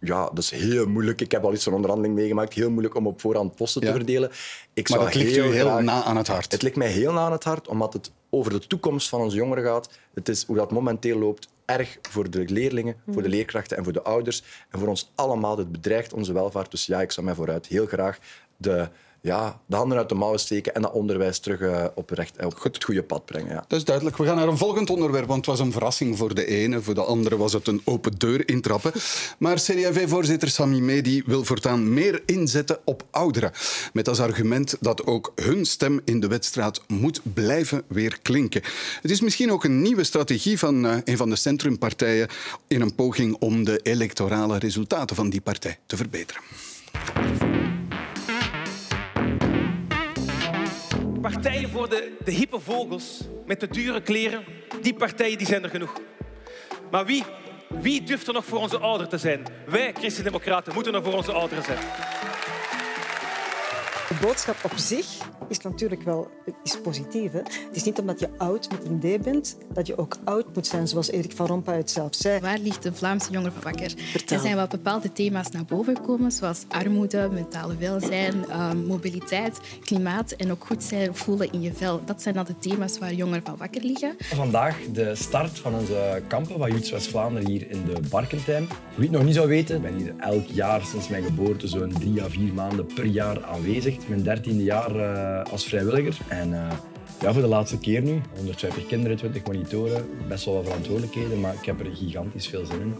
ja, dat is heel moeilijk. Ik heb al iets van onderhandeling meegemaakt. Heel moeilijk om op voorhand posten te verdelen. Ik maar dat ligt u heel na aan het hart? Het ligt mij heel na aan het hart, omdat het over de toekomst van onze jongeren gaat. Het is hoe dat momenteel loopt erg voor de leerlingen, voor de mm. leerkrachten en voor de ouders. En voor ons allemaal. Het bedreigt onze welvaart. Dus ja, ik zou mij vooruit heel graag de ja, de handen uit de mouwen steken en dat onderwijs terug uh, op, recht, op het goede pad brengen. Ja. Dat is duidelijk. We gaan naar een volgend onderwerp, want het was een verrassing voor de ene. Voor de andere was het een open deur intrappen. Maar CDV-voorzitter Sami Medi wil voortaan meer inzetten op ouderen. Met als argument dat ook hun stem in de wedstrijd moet blijven weer klinken. Het is misschien ook een nieuwe strategie van uh, een van de centrumpartijen in een poging om de electorale resultaten van die partij te verbeteren. Partijen voor de, de hippe vogels met de dure kleren, die partijen die zijn er genoeg. Maar wie, wie durft er nog voor onze ouderen te zijn? Wij, Christen-Democraten, moeten er voor onze ouderen zijn. De boodschap op zich is natuurlijk wel is positief. Hè? Het is niet omdat je oud met een D bent, dat je ook oud moet zijn, zoals Erik van Rompuy het zelf zei. Waar ligt de Vlaamse jongeren van wakker? Er zijn wel bepaalde thema's naar boven gekomen, zoals armoede, mentale welzijn, uh, mobiliteit, klimaat en ook goed zijn voelen in je vel. Dat zijn dan de thema's waar jongeren van wakker liggen. Vandaag de start van onze kampen van Juts West-Vlaanderen hier in de Barkentijn. Wie het nog niet zou weten, ik ben hier elk jaar sinds mijn geboorte zo'n drie à vier maanden per jaar aanwezig. Mijn dertiende jaar uh, als vrijwilliger. En uh, ja, voor de laatste keer nu. 150 kinderen, 20 monitoren. Best wel wat verantwoordelijkheden, maar ik heb er gigantisch veel zin in.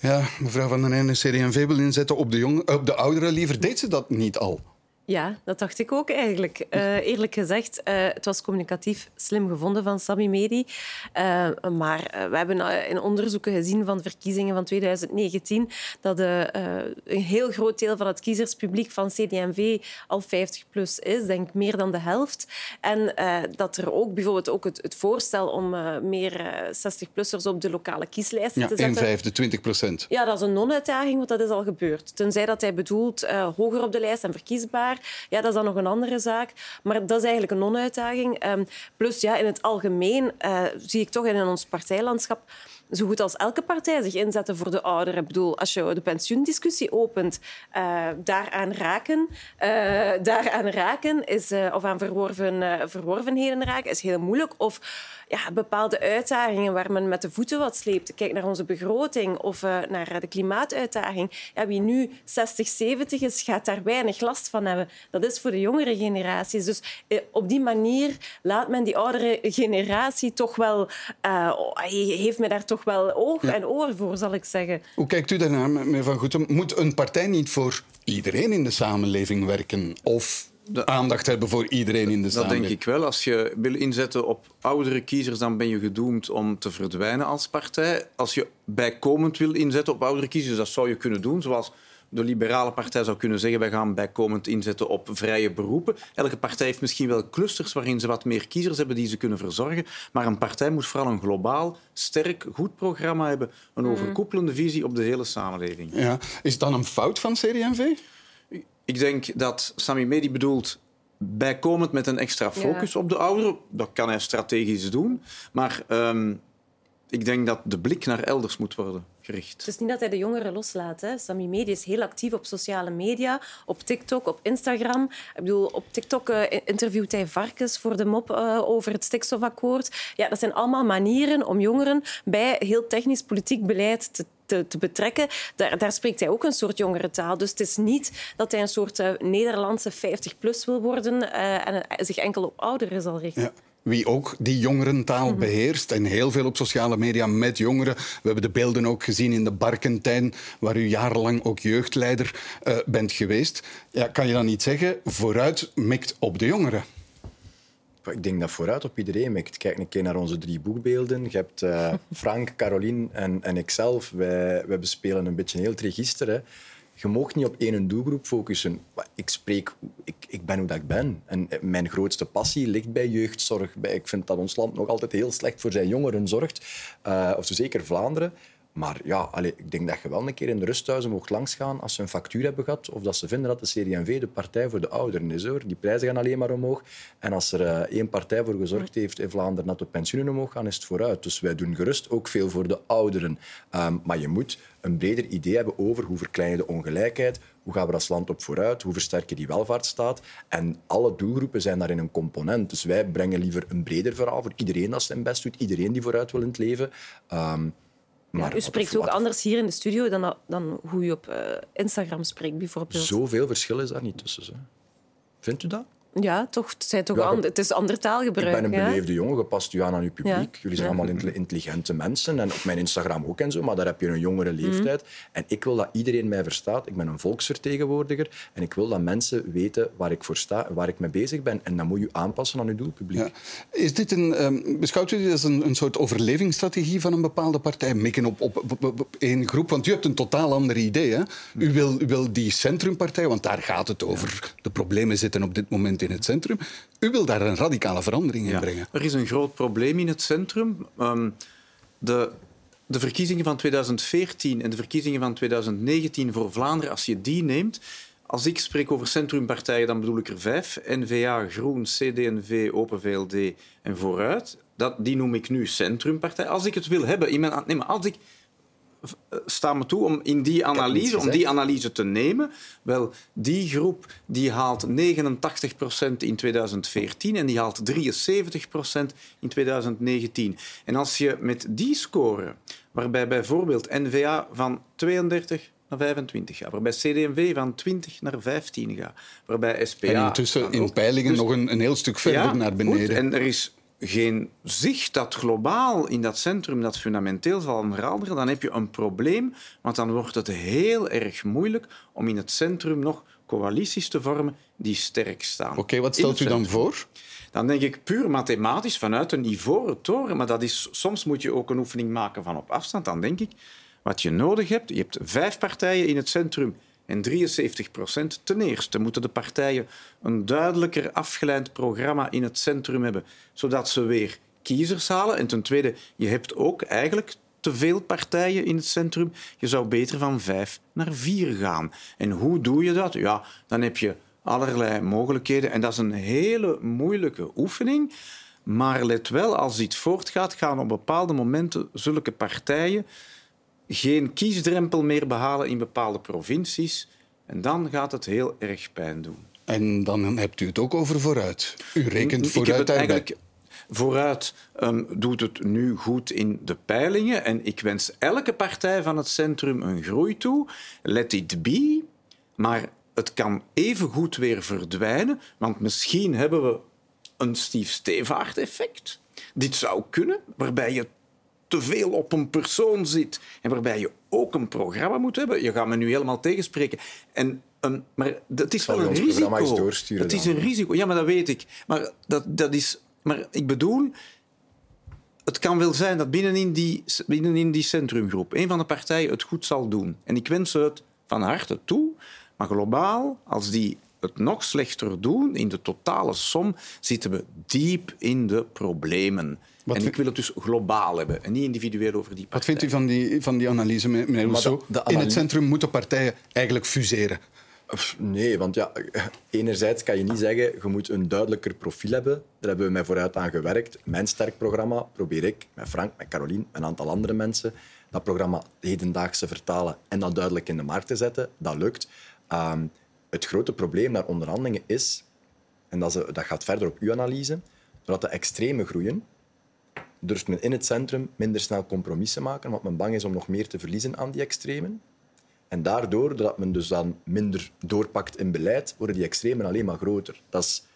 Ja, mevrouw Van den Einde, CD&V wil inzetten op de, jong, op de ouderen liever. Deed ze dat niet al? Ja, dat dacht ik ook eigenlijk. Uh, eerlijk gezegd, uh, het was communicatief slim gevonden van Sami Medi. Uh, maar we hebben in onderzoeken gezien van de verkiezingen van 2019 dat een heel groot deel van het kiezerspubliek van CD&V al 50 plus is, denk meer dan de helft. En dat er ook bijvoorbeeld ook het, het voorstel om meer 60-plussers op de lokale kieslijsten ja, te zetten. Een vijfde, 20 procent. Ja, dat is een non-uitdaging, want dat is al gebeurd. Tenzij dat hij bedoelt hoger op de lijst en verkiesbaar. Ja, dat is dan nog een andere zaak. Maar dat is eigenlijk een non-uitdaging. Um, plus, ja, in het algemeen uh, zie ik toch in ons partijlandschap zo goed als elke partij zich inzetten voor de ouderen. Ik bedoel, als je de pensioendiscussie opent, uh, daaraan raken, uh, daaraan raken is, uh, of aan verworven, verworvenheden raken, is heel moeilijk. Of ja, bepaalde uitdagingen waar men met de voeten wat sleept. Kijk naar onze begroting of naar de klimaatuitdaging. Ja, wie nu 60, 70 is, gaat daar weinig last van hebben. Dat is voor de jongere generaties. Dus op die manier laat men die oudere generatie toch wel... Uh, heeft men daar toch wel oog ja. en oor voor, zal ik zeggen. Hoe kijkt u daarnaar, meneer Van Goetem? Moet een partij niet voor iedereen in de samenleving werken? Of de aandacht hebben voor iedereen in de samenleving. Dat denk ik wel. Als je wil inzetten op oudere kiezers, dan ben je gedoemd om te verdwijnen als partij. Als je bijkomend wil inzetten op oudere kiezers, dat zou je kunnen doen, zoals de liberale partij zou kunnen zeggen wij gaan bijkomend inzetten op vrije beroepen. Elke partij heeft misschien wel clusters waarin ze wat meer kiezers hebben die ze kunnen verzorgen. Maar een partij moet vooral een globaal, sterk, goed programma hebben. Een overkoepelende visie op de hele samenleving. Ja. Is het dan een fout van CD&V? Ik denk dat Sami Medi bedoelt bijkomend met een extra focus ja. op de ouderen. Dat kan hij strategisch doen. Maar um, ik denk dat de blik naar elders moet worden gericht. Het is niet dat hij de jongeren loslaat. Hè. Sami Medi is heel actief op sociale media, op TikTok, op Instagram. Ik bedoel, op TikTok uh, interviewt hij varkens voor de mop uh, over het stikstofakkoord. Ja, dat zijn allemaal manieren om jongeren bij heel technisch politiek beleid te te, te, betrekken. Daar, daar, spreekt hij ook een soort jongerentaal. Dus het is niet dat hij een soort uh, Nederlandse 50-plus wil worden uh, en zich enkel op ouderen zal richten. Ja wie ook die jongerentaal mm -hmm. beheerst. En heel veel op sociale media met jongeren. We hebben de beelden ook gezien in de Barkentijn, waar u jarenlang ook jeugdleider uh, bent geweest. Ja, kan je dan niet zeggen, vooruit mikt op de jongeren? Ik denk dat vooruit op iedereen mikt. Kijk een keer naar onze drie boekbeelden. Je hebt uh, (laughs) Frank, Caroline en, en ikzelf. Wij, wij bespelen een beetje heel het register. Hè je mag niet op één doelgroep focussen. Ik spreek, ik, ik ben hoe ik ben. En mijn grootste passie ligt bij jeugdzorg. Ik vind dat ons land nog altijd heel slecht voor zijn jongeren zorgt. Uh, of zo zeker Vlaanderen. Maar ja, allez, ik denk dat je wel een keer in de rusthuizen mocht langsgaan als ze een factuur hebben gehad of dat ze vinden dat de CD&V de partij voor de ouderen is. Hoor. Die prijzen gaan alleen maar omhoog. En als er uh, één partij voor gezorgd heeft in Vlaanderen dat de pensioenen omhoog gaan, is het vooruit. Dus wij doen gerust ook veel voor de ouderen. Um, maar je moet een breder idee hebben over hoe verklein je de ongelijkheid, hoe gaan we als land op vooruit, hoe versterken die welvaartsstaat. En alle doelgroepen zijn daarin een component. Dus wij brengen liever een breder verhaal voor iedereen dat zijn best doet, iedereen die vooruit wil in het leven. Um, maar ja, u spreekt ook anders hier in de studio dan, dan hoe u op uh, Instagram spreekt, bijvoorbeeld. Zoveel verschil is daar niet tussen. Hè. Vindt u dat? Ja, toch, het, zijn toch ja, ander, het is ander taalgebruik. Ik ben een beleefde ja? jongen, gepast u aan aan uw publiek. Ja. Jullie zijn allemaal intelligente mensen. En op mijn Instagram ook en zo, maar daar heb je een jongere leeftijd. Mm. En ik wil dat iedereen mij verstaat. Ik ben een volksvertegenwoordiger. En ik wil dat mensen weten waar ik voor sta, waar ik mee bezig ben. En dan moet je aanpassen aan uw doelpubliek. Is dit een, um, beschouwt u dit als een, een soort overlevingsstrategie van een bepaalde partij? Mikken op, op, op, op, op één groep? Want u hebt een totaal ander idee. Hè? U, wil, u wil die centrumpartij, want daar gaat het over. De problemen zitten op dit moment in het centrum. U wil daar een radicale verandering in ja, brengen. Er is een groot probleem in het centrum. Um, de, de verkiezingen van 2014 en de verkiezingen van 2019 voor Vlaanderen, als je die neemt, als ik spreek over centrumpartijen, dan bedoel ik er vijf. N-VA, Groen, CD&V, Open VLD en Vooruit. Dat, die noem ik nu centrumpartij. Als ik het wil hebben... In mijn, nee, maar als ik sta me toe om in die analyse, om die analyse te nemen. Wel, die groep die haalt 89% in 2014 en die haalt 73% in 2019. En als je met die score, waarbij bijvoorbeeld NVA van 32 naar 25 gaat, waarbij CD&V van 20 naar 15 gaat, waarbij SPA... En intussen in peilingen dus, nog een, een, heel stuk verder naar beneden. Goed, en er is geen zicht dat globaal in dat centrum dat fundamenteel zal veranderen, dan heb je een probleem, want dan wordt het heel erg moeilijk om in het centrum nog coalities te vormen die sterk staan. Oké, wat stelt u dan voor? Dan denk ik puur mathematisch vanuit een ivoren toren, maar dat is, soms moet je ook een oefening maken van op afstand. Dan denk ik, wat je nodig hebt, je hebt vijf partijen in het centrum en 73 procent. Ten eerste moeten de partijen een duidelijker afgeleid programma in het centrum hebben, zodat ze weer kiezers halen. En ten tweede, je hebt ook eigenlijk te veel partijen in het centrum. Je zou beter van vijf naar vier gaan. En hoe doe je dat? Ja, dan heb je allerlei mogelijkheden. En dat is een hele moeilijke oefening. Maar let wel, als dit voortgaat, gaan op bepaalde momenten zulke partijen geen kiesdrempel meer behalen in bepaalde provincies. En dan gaat het heel erg pijn doen. En dan hebt u het ook over vooruit. U rekent vooruit eigenlijk. Vooruit um, doet het nu goed in de peilingen. En ik wens elke partij van het centrum een groei toe. Let it be. Maar het kan even goed weer verdwijnen. Want misschien hebben we een Steve Stevaart-effect. Dit zou kunnen, waarbij je te veel op een persoon zit en waarbij je ook een programma moet hebben. Je gaat me nu helemaal tegenspreken. En, um, maar dat is wel een risico. Het is een risico. Ja, maar dat weet ik. Maar, dat, dat is, maar ik bedoel, het kan wel zijn dat binnenin die, binnenin die centrumgroep een van de partijen het goed zal doen. En ik wens het van harte toe. Maar globaal, als die het nog slechter doen, in de totale som, zitten we diep in de problemen. Wat en ik wil het dus globaal hebben en niet individueel over die partijen. Wat vindt u van die, van die analyse, meneer Rousseau? In het centrum moeten partijen eigenlijk fuseren. Nee, want ja, enerzijds kan je niet zeggen je moet een duidelijker profiel hebben. Daar hebben we mij vooruit aan gewerkt. Mijn sterk programma probeer ik met Frank, met Caroline, een aantal andere mensen dat programma hedendaagse vertalen en dat duidelijk in de markt te zetten. Dat lukt. Um, het grote probleem naar onderhandelingen is, en dat, is, dat gaat verder op uw analyse, doordat de extreme groeien, durft men in het centrum minder snel compromissen maken, want men bang is om nog meer te verliezen aan die extremen. En daardoor, doordat men dus dan minder doorpakt in beleid, worden die extremen alleen maar groter. Dat is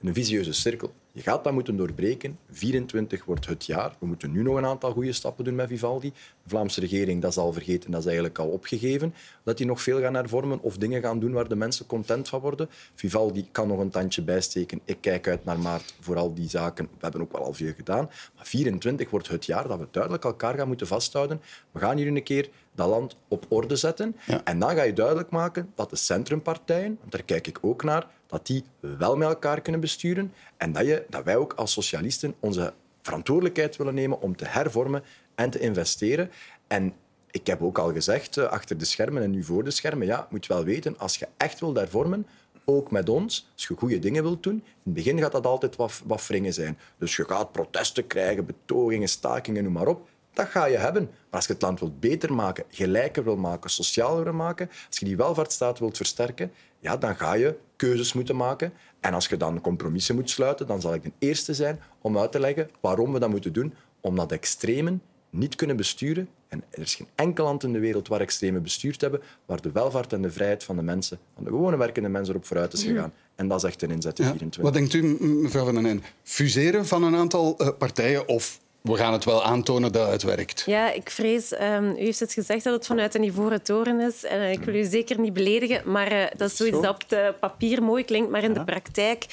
een visieuze cirkel. Je gaat dat moeten doorbreken. 24 wordt het jaar. We moeten nu nog een aantal goede stappen doen met Vivaldi. De Vlaamse regering, dat is al vergeten, dat is eigenlijk al opgegeven. Dat die nog veel gaan hervormen of dingen gaan doen waar de mensen content van worden. Vivaldi kan nog een tandje bijsteken. Ik kijk uit naar maart voor al die zaken. We hebben ook wel al veel gedaan. Maar 24 wordt het jaar dat we duidelijk elkaar gaan moeten vasthouden. We gaan hier een keer dat land op orde zetten. En dan ga je duidelijk maken dat de centrumpartijen, want daar kijk ik ook naar, dat die wel met elkaar kunnen besturen en dat, je, dat wij ook als socialisten onze verantwoordelijkheid willen nemen om te hervormen en te investeren. En ik heb ook al gezegd, eh, achter de schermen en nu voor de schermen, ja, moet wel weten, als je echt wil hervormen, ook met ons, als je goede dingen wilt doen, in het begin gaat dat altijd wat, wat wringen zijn. Dus je gaat protesten krijgen, betogingen, stakingen, noem maar op. Dat ga je hebben. Maar als je het land wilt beter maken, gelijker wil maken, socialer wil maken, als je die welvaartsstaat wilt versterken, ja, dan ga je keuzes moeten maken. En als je dan compromissen moet sluiten, dan zal ik de eerste zijn om uit te leggen waarom we dat moeten doen. Omdat extremen niet kunnen besturen. En er is geen enkel land in de wereld waar extremen bestuurd hebben, waar de welvaart en de vrijheid van de mensen, van de gewone werkende mensen, erop vooruit is gegaan. En dat is echt een inzet in 24. Wat denkt u, mevrouw Van den? Fuseren van een aantal uh, partijen of we gaan het wel aantonen dat het werkt. Ja, ik vrees, um, u heeft het gezegd dat het vanuit een ivoren toren is. En uh, ik wil u zeker niet beledigen, maar uh, dat is zoiets dat op het papier mooi klinkt. Maar in de praktijk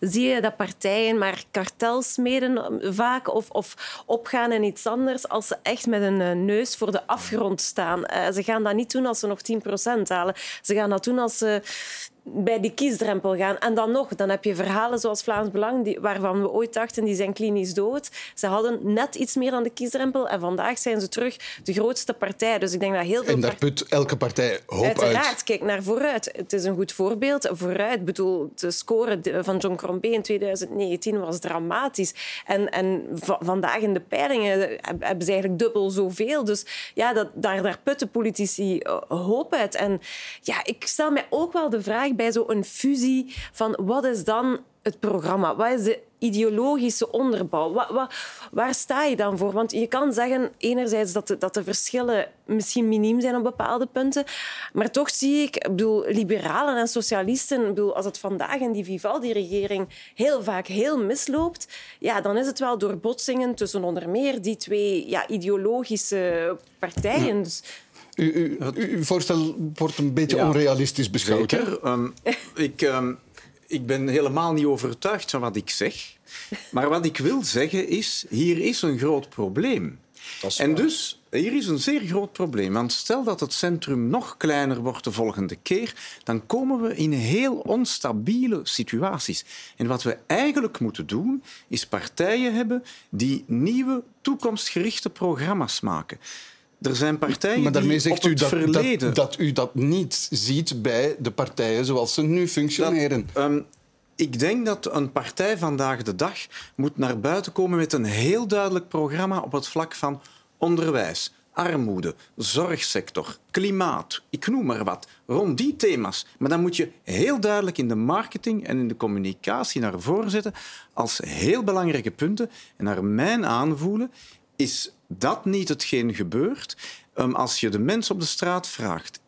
zie je dat partijen maar kartels meden vaak of, of opgaan in iets anders als ze echt met een uh, neus voor de afgrond staan. ze gaan dat niet doen als ze nog 10% halen. Ze gaan dat doen als ze bij die kiesdrempel gaan. En dan nog, dan heb je verhalen zoals Vlaams Belang, die, waarvan we ooit dachten die zijn klinisch dood. Ze hadden net iets meer dan de kiesdrempel en vandaag zijn ze terug de grootste partij. Dus ik denk dat heel veel... En daar put elke partij hoop Uiteraard, uit. kijk naar vooruit. Het is een goed voorbeeld. Vooruit, ik bedoel, de score van John Crombé in 2019 was dramatisch. En, en vandaag in de peilingen hebben ze eigenlijk dubbel zoveel. Dus ja, dat, daar, daar putten politici eh, hoop uit. En ja, ik stel mij ook wel de vraag bij zo'n fusie van wat is dan het programma? Wat is de ideologische onderbouw? Wat, wat, waar sta je dan voor? Want je kan zeggen enerzijds dat de, dat de verschillen misschien miniem zijn op bepaalde punten, maar toch zie ik, ik bedoel, liberalen en socialisten, ik bedoel, als het vandaag in die Vivaldi-regering heel vaak heel misloopt, ja, dan is het wel door botsingen tussen onder meer die twee ja, ideologische partijen. Dus, u, uw voorstel wordt een beetje onrealistisch beschouwd. Zeker. Um, ik, um, ik ben helemaal niet overtuigd van wat ik zeg. Maar wat ik wil zeggen is, hier is een groot probleem. En dus, hier is een zeer groot probleem. Want stel dat het centrum nog kleiner wordt de volgende keer, dan komen we in heel onstabiele situaties. En wat we eigenlijk moeten doen, is partijen hebben die nieuwe, toekomstgerichte programma's maken. Er zijn partijen maar daarmee zegt die u dat, verleden... dat, dat, u dat niet ziet bij de partijen zoals ze nu functioneren. Dat, um, ik denk dat een partij vandaag de dag moet naar buiten komen met een heel duidelijk programma op het vlak van onderwijs, armoede, zorgsector, klimaat, ik noem maar wat, rond die thema's. Maar dan moet je heel duidelijk in de marketing en in de communicatie naar voren zetten als heel belangrijke punten. En naar mijn aanvoelen is dat niet hetgeen gebeurt um, als je de mensen op de straat vraagt.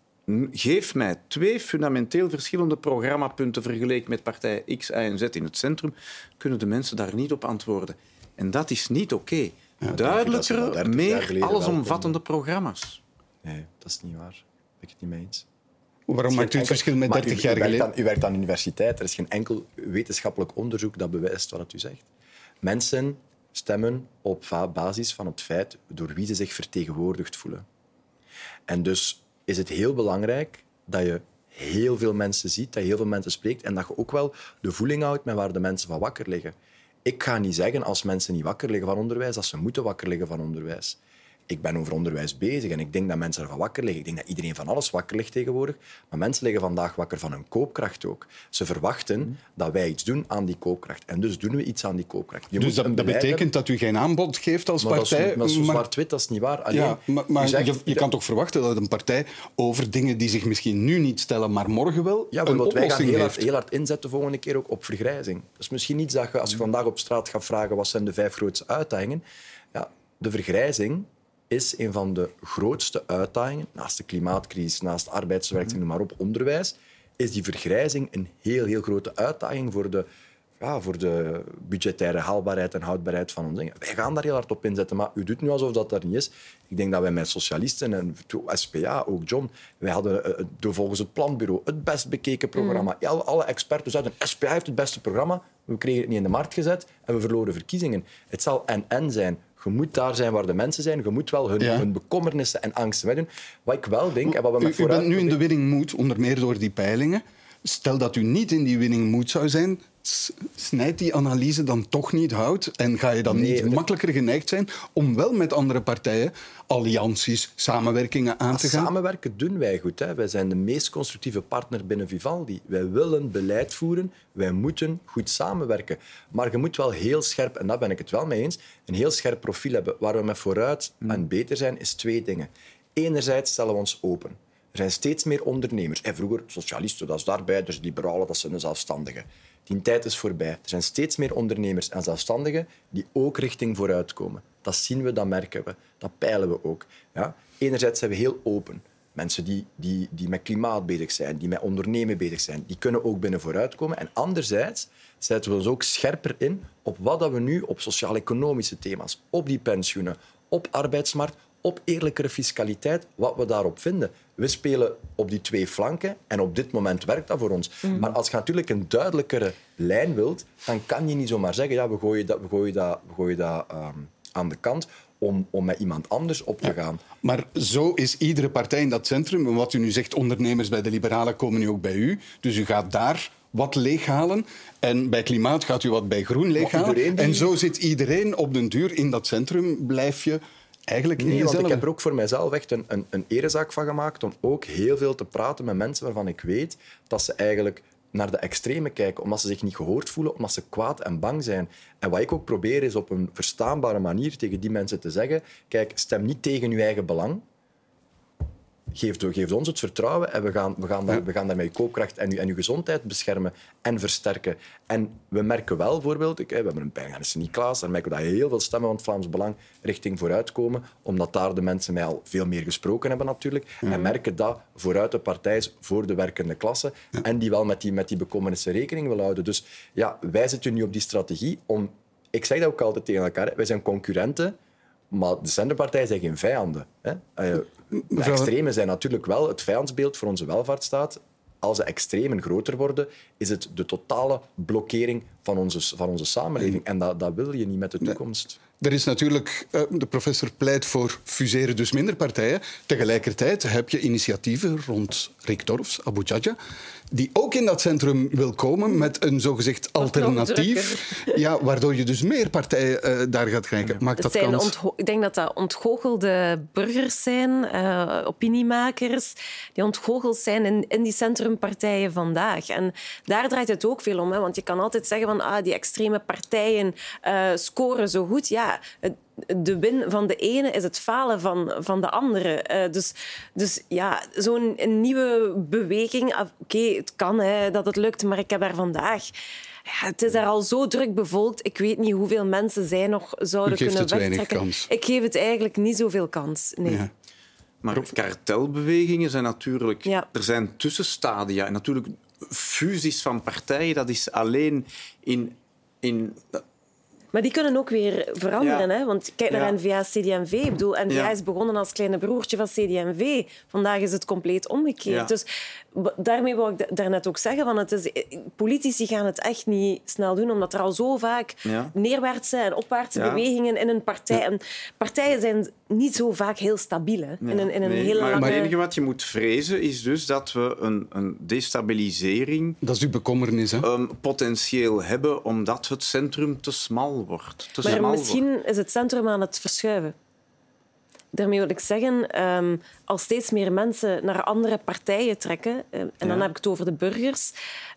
Geef mij twee fundamenteel verschillende programmapunten vergeleken met partij X, Y en Z in het centrum, kunnen de mensen daar niet op antwoorden. En dat is niet oké. Okay. Ja, Duidelijkere, meer allesomvattende programma's. Nee, dat is niet waar. Ben ik het niet mee eens. Waarom maakt u het verschil met 30 u, jaar u geleden? Aan, u werkt aan de universiteit. Er is geen enkel wetenschappelijk onderzoek dat bewijst wat u zegt. Mensen stemmen op basis van het feit door wie ze zich vertegenwoordigd voelen. En dus is het heel belangrijk dat je heel veel mensen ziet, dat je heel veel mensen spreekt en dat je ook wel de voeling houdt met waar de mensen van wakker liggen. Ik ga niet zeggen als mensen niet wakker liggen van onderwijs, dat ze moeten wakker liggen van onderwijs ik ben over onderwijs bezig en ik denk dat mensen ervan wakker liggen. Ik denk dat iedereen van alles wakker ligt tegenwoordig. Maar mensen liggen vandaag wakker van hun koopkracht ook. Ze verwachten mm. dat wij iets doen aan die koopkracht. En dus doen we iets aan die koopkracht. Je dus dat, dat betekent dat u geen aanbod geeft als maar partij? Dat is, zo zwart-wit, dat is niet waar. Alleen, ja, maar, maar zegt, je, je, kan toch verwachten dat een partij over dingen die zich misschien nu niet stellen, maar morgen wel, ja, een wij gaan heel hard, heel hard inzetten volgende keer ook op vergrijzing. Dat is misschien iets dat je, als je vandaag op straat gaat vragen wat zijn de vijf grootste uitdagingen, ja, de vergrijzing is een van de grootste uitdagingen, naast de klimaatcrisis, naast arbeidswerking, noem maar op, onderwijs, is die vergrijzing een heel, heel grote uitdaging voor de, ja, voor de budgettaire haalbaarheid en houdbaarheid van ons dingen. Wij gaan daar heel hard op inzetten, maar u doet nu alsof dat er niet is. Ik denk dat wij met socialisten en SPA, ook John, wij hadden uh, volgens het planbureau het best bekeken programma. Mm. Alle, alle experts zeiden, SPA heeft het beste programma, we kregen het niet in de markt gezet en we verloren verkiezingen. Het zal en-en zijn. Je moet daar zijn waar de mensen zijn. Je moet wel hun, Ja. hun bekommernissen en angsten wegdoen. Wat ik wel denk, en wat we met U, u bent nu in de winning mood, onder meer door die peilingen. Stel dat u niet in die winning mood zou zijn, snijdt die analyse dan toch niet hout? En ga je dan Nee, niet dat- makkelijker geneigd zijn om wel met andere partijen allianties, samenwerkingen aan te gaan? Samenwerken doen wij goed. Hè. Wij zijn de meest constructieve partner binnen Vivaldi. Wij willen beleid voeren. Wij moeten goed samenwerken. Maar je moet wel heel scherp, en daar ben ik het wel mee eens, een heel scherp profiel hebben. Waar we met vooruit en beter zijn, is twee dingen. Enerzijds stellen we ons open. Er zijn steeds meer ondernemers. En vroeger, socialisten, dat is daarbij, dus liberalen, dat zijn de zelfstandigen. Die tijd is voorbij. Er zijn steeds meer ondernemers en zelfstandigen die ook richting vooruit komen. Dat zien we, dat merken we, dat peilen we ook. Ja? Enerzijds zijn we heel open. Mensen die, die, die met klimaat bezig zijn, die met ondernemen bezig zijn, die kunnen ook binnen vooruitkomen. En anderzijds zetten we ons ook scherper in op wat dat we nu op sociaal-economische thema's, op die pensioenen, op arbeidsmarkt, op eerlijkere fiscaliteit, wat we daarop vinden. We spelen op die twee flanken en op dit moment werkt dat voor ons. Maar als je natuurlijk een duidelijkere lijn wilt, dan kan je niet zomaar zeggen ja, we gooien dat, we gooien dat, we gooien dat ehm, aan de kant om, om met iemand anders op te gaan. Maar zo is iedere partij in dat centrum. Wat u nu zegt, ondernemers bij de Liberalen komen nu ook bij u. Dus u gaat daar wat leeghalen. En bij klimaat gaat u wat bij groen leeghalen. En zo zit iedereen op den duur in dat centrum. Blijf je eigenlijk nee, want ik heb er ook voor mijzelf echt een, een, een erezaak van gemaakt om ook heel veel te praten met mensen waarvan ik weet dat ze eigenlijk naar de extreme kijken, omdat ze zich niet gehoord voelen, omdat ze kwaad en bang zijn. En wat ik ook probeer is op een verstaanbare manier tegen die mensen te zeggen: kijk, stem niet tegen je eigen belang, geeft, ons het vertrouwen en we gaan, we gaan, daar, we gaan daarmee je koopkracht en je, en gezondheid beschermen en versterken. En we merken wel, bijvoorbeeld, ik, we hebben een peiling aan Sint-Niklaas, daar merken we dat heel veel stemmen van het Vlaams Belang richting vooruit komen, omdat daar de mensen mij al veel meer gesproken hebben natuurlijk. En merken dat vooruit de partij is voor de werkende klasse en die wel met die, met die bekommernissen rekening wil houden. Dus ja, wij zitten nu op die strategie om... Ik zeg dat ook altijd tegen elkaar, wij zijn concurrenten, maar de centrumpartijen zijn geen vijanden. Hè? Eh, de extremen zijn natuurlijk wel het vijandsbeeld voor onze welvaartsstaat. Als de extremen groter worden, is het de totale blokkering van onze, van onze samenleving. En dat, dat wil je niet met de toekomst. Er is natuurlijk, uh, de professor pleit voor fuseren, dus minder partijen. Tegelijkertijd heb je initiatieven rond Rick Dorfs, Abu Jaja, die ook in dat centrum wil komen met een zogezegd alternatief. Ja, waardoor je dus meer partijen uh, daar gaat krijgen. Maakt dat kans? Ik denk dat dat ontgoochelde burgers zijn, uh, opiniemakers, die ontgoocheld zijn in, in, die centrumpartijen vandaag. En daar draait het ook veel om. Hè? Want je kan altijd zeggen van ah, die extreme partijen uh, scoren zo goed. Ja, de win van de ene is het falen van, van de andere. Uh, dus, dus ja, zo'n nieuwe beweging. Ah, oké, het kan hè, dat het lukt, maar ik heb daar vandaag. Ja, het is daar al zo druk bevolkt. Ik weet niet hoeveel mensen zij nog zouden kunnen wegtrekken. Ik geef het eigenlijk niet zoveel kans. Nee. Ja. Maar kartelbewegingen zijn natuurlijk... Ja. Er zijn tussenstadia. En natuurlijk fusies van partijen, dat is alleen in... in maar die kunnen ook weer veranderen. Hè? Want kijk naar NVA CD&V. Ik bedoel, NVA is begonnen als kleine broertje van CD&V. Vandaag is het compleet omgekeerd. Dus daarmee wil ik daarnet ook zeggen, van het is, politici gaan het echt niet snel doen, omdat er al zo vaak neerwaartse en opwaartse bewegingen in een partij... En partijen zijn niet zo vaak heel stabiel. Hè, in een, in een hele maar, lange... maar het enige wat je moet vrezen is dus dat we een, een destabilisering... Dat is uw bekommernis, hè? Um, potentieel hebben, omdat het centrum te smal wordt. Te maar misschien is het centrum aan het verschuiven. Daarmee wil ik zeggen, um, als steeds meer mensen naar andere partijen trekken, uh, en dan heb ik het over de burgers,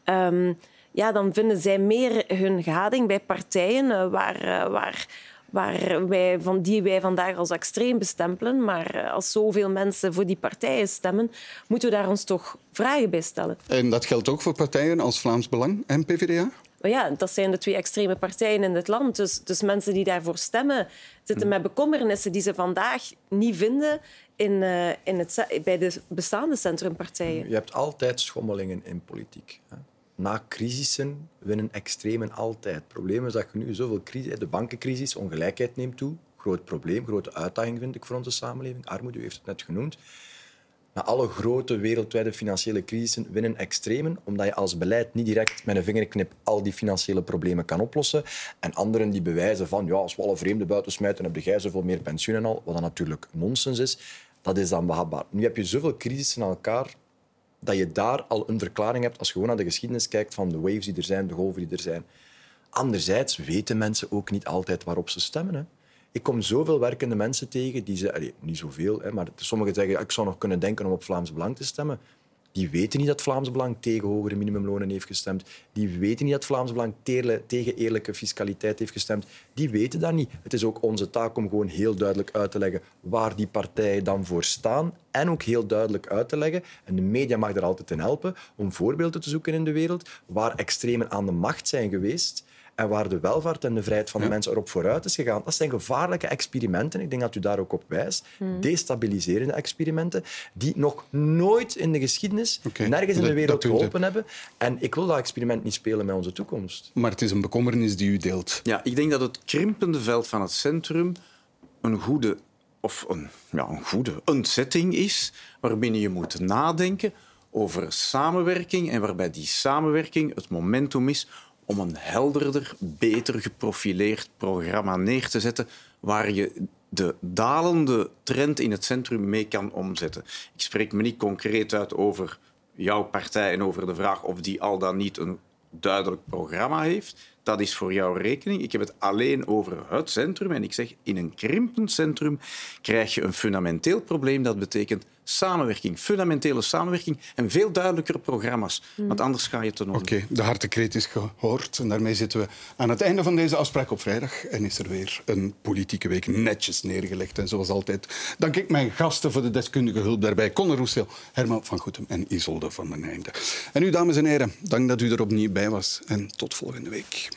um, ja, dan vinden zij meer hun gading bij partijen uh, waar, uh, waar, waar wij van, die wij vandaag als extreem bestempelen. Maar als zoveel mensen voor die partijen stemmen, moeten we daar ons toch vragen bij stellen. En dat geldt ook voor partijen als Vlaams Belang en PvdA? Maar ja, dat zijn de twee extreme partijen in het land. Dus, dus mensen die daarvoor stemmen, zitten met bekommernissen die ze vandaag niet vinden in, uh, in het, bij de bestaande centrumpartijen. Je hebt altijd schommelingen in politiek. Hè. Na crisissen winnen extremen altijd. Het probleem is dat je nu zoveel crisis... De bankencrisis, ongelijkheid neemt toe. Groot probleem, grote uitdaging vind ik voor onze samenleving. Armoede, u heeft het net genoemd. Na alle grote wereldwijde financiële crisissen winnen extremen, omdat je als beleid niet direct met een vingerknip al die financiële problemen kan oplossen. En anderen die bewijzen van, ja, als we alle vreemden buiten smijten, heb jij zoveel meer pensioen en al, wat dan natuurlijk nonsens is. Dat is dan behapbaar. Nu heb je zoveel crisissen aan elkaar dat je daar al een verklaring hebt als je gewoon naar de geschiedenis kijkt van de waves die er zijn, de golven die er zijn. Anderzijds weten mensen ook niet altijd waarop ze stemmen. Hè. Ik kom zoveel werkende mensen tegen die ze, niet zoveel, hè, maar sommigen zeggen ik zou nog kunnen denken om op Vlaams Belang te stemmen. Die weten niet dat Vlaams Belang tegen hogere minimumlonen heeft gestemd. Die weten niet dat Vlaams Belang tegen eerlijke fiscaliteit heeft gestemd. Die weten dat niet. Het is ook onze taak om gewoon heel duidelijk uit te leggen waar die partijen dan voor staan. En ook heel duidelijk uit te leggen, en de media mag er altijd in helpen, om voorbeelden te zoeken in de wereld waar extremen aan de macht zijn geweest en waar de welvaart en de vrijheid van de mensen erop vooruit is gegaan. Dat zijn gevaarlijke experimenten. Ik denk dat u daar ook op wijst. Hmm. Destabiliserende experimenten die nog nooit in de geschiedenis nergens in de wereld geholpen hebben. En ik wil dat experiment niet spelen met onze toekomst. Maar het is een bekommernis die u deelt. Ja, ik denk dat het krimpende veld van het centrum een goede of een, ja, een goede een setting is waarbinnen je moet nadenken over samenwerking en waarbij die samenwerking het momentum is om een helderder, beter geprofileerd programma neer te zetten waar je de dalende trend in het centrum mee kan omzetten. Ik spreek me niet concreet uit over jouw partij en over de vraag of die al dan niet een duidelijk programma heeft. Dat is voor jouw rekening. Ik heb het alleen over het centrum. En ik zeg, in een krimpend centrum krijg je een fundamenteel probleem. Dat betekent samenwerking, fundamentele samenwerking en veel duidelijkere programma's. Mm. Want anders ga je te nodig. Oké, de hartekreet is gehoord. En daarmee zitten we aan het einde van deze afspraak op vrijdag. En is er weer een politieke week netjes neergelegd. En zoals altijd dank ik mijn gasten voor de deskundige hulp daarbij. Conor Roussel, Herman van Goetem en Isolde van den Einde. En u, dames en heren, dank dat u er opnieuw bij was. En tot volgende week.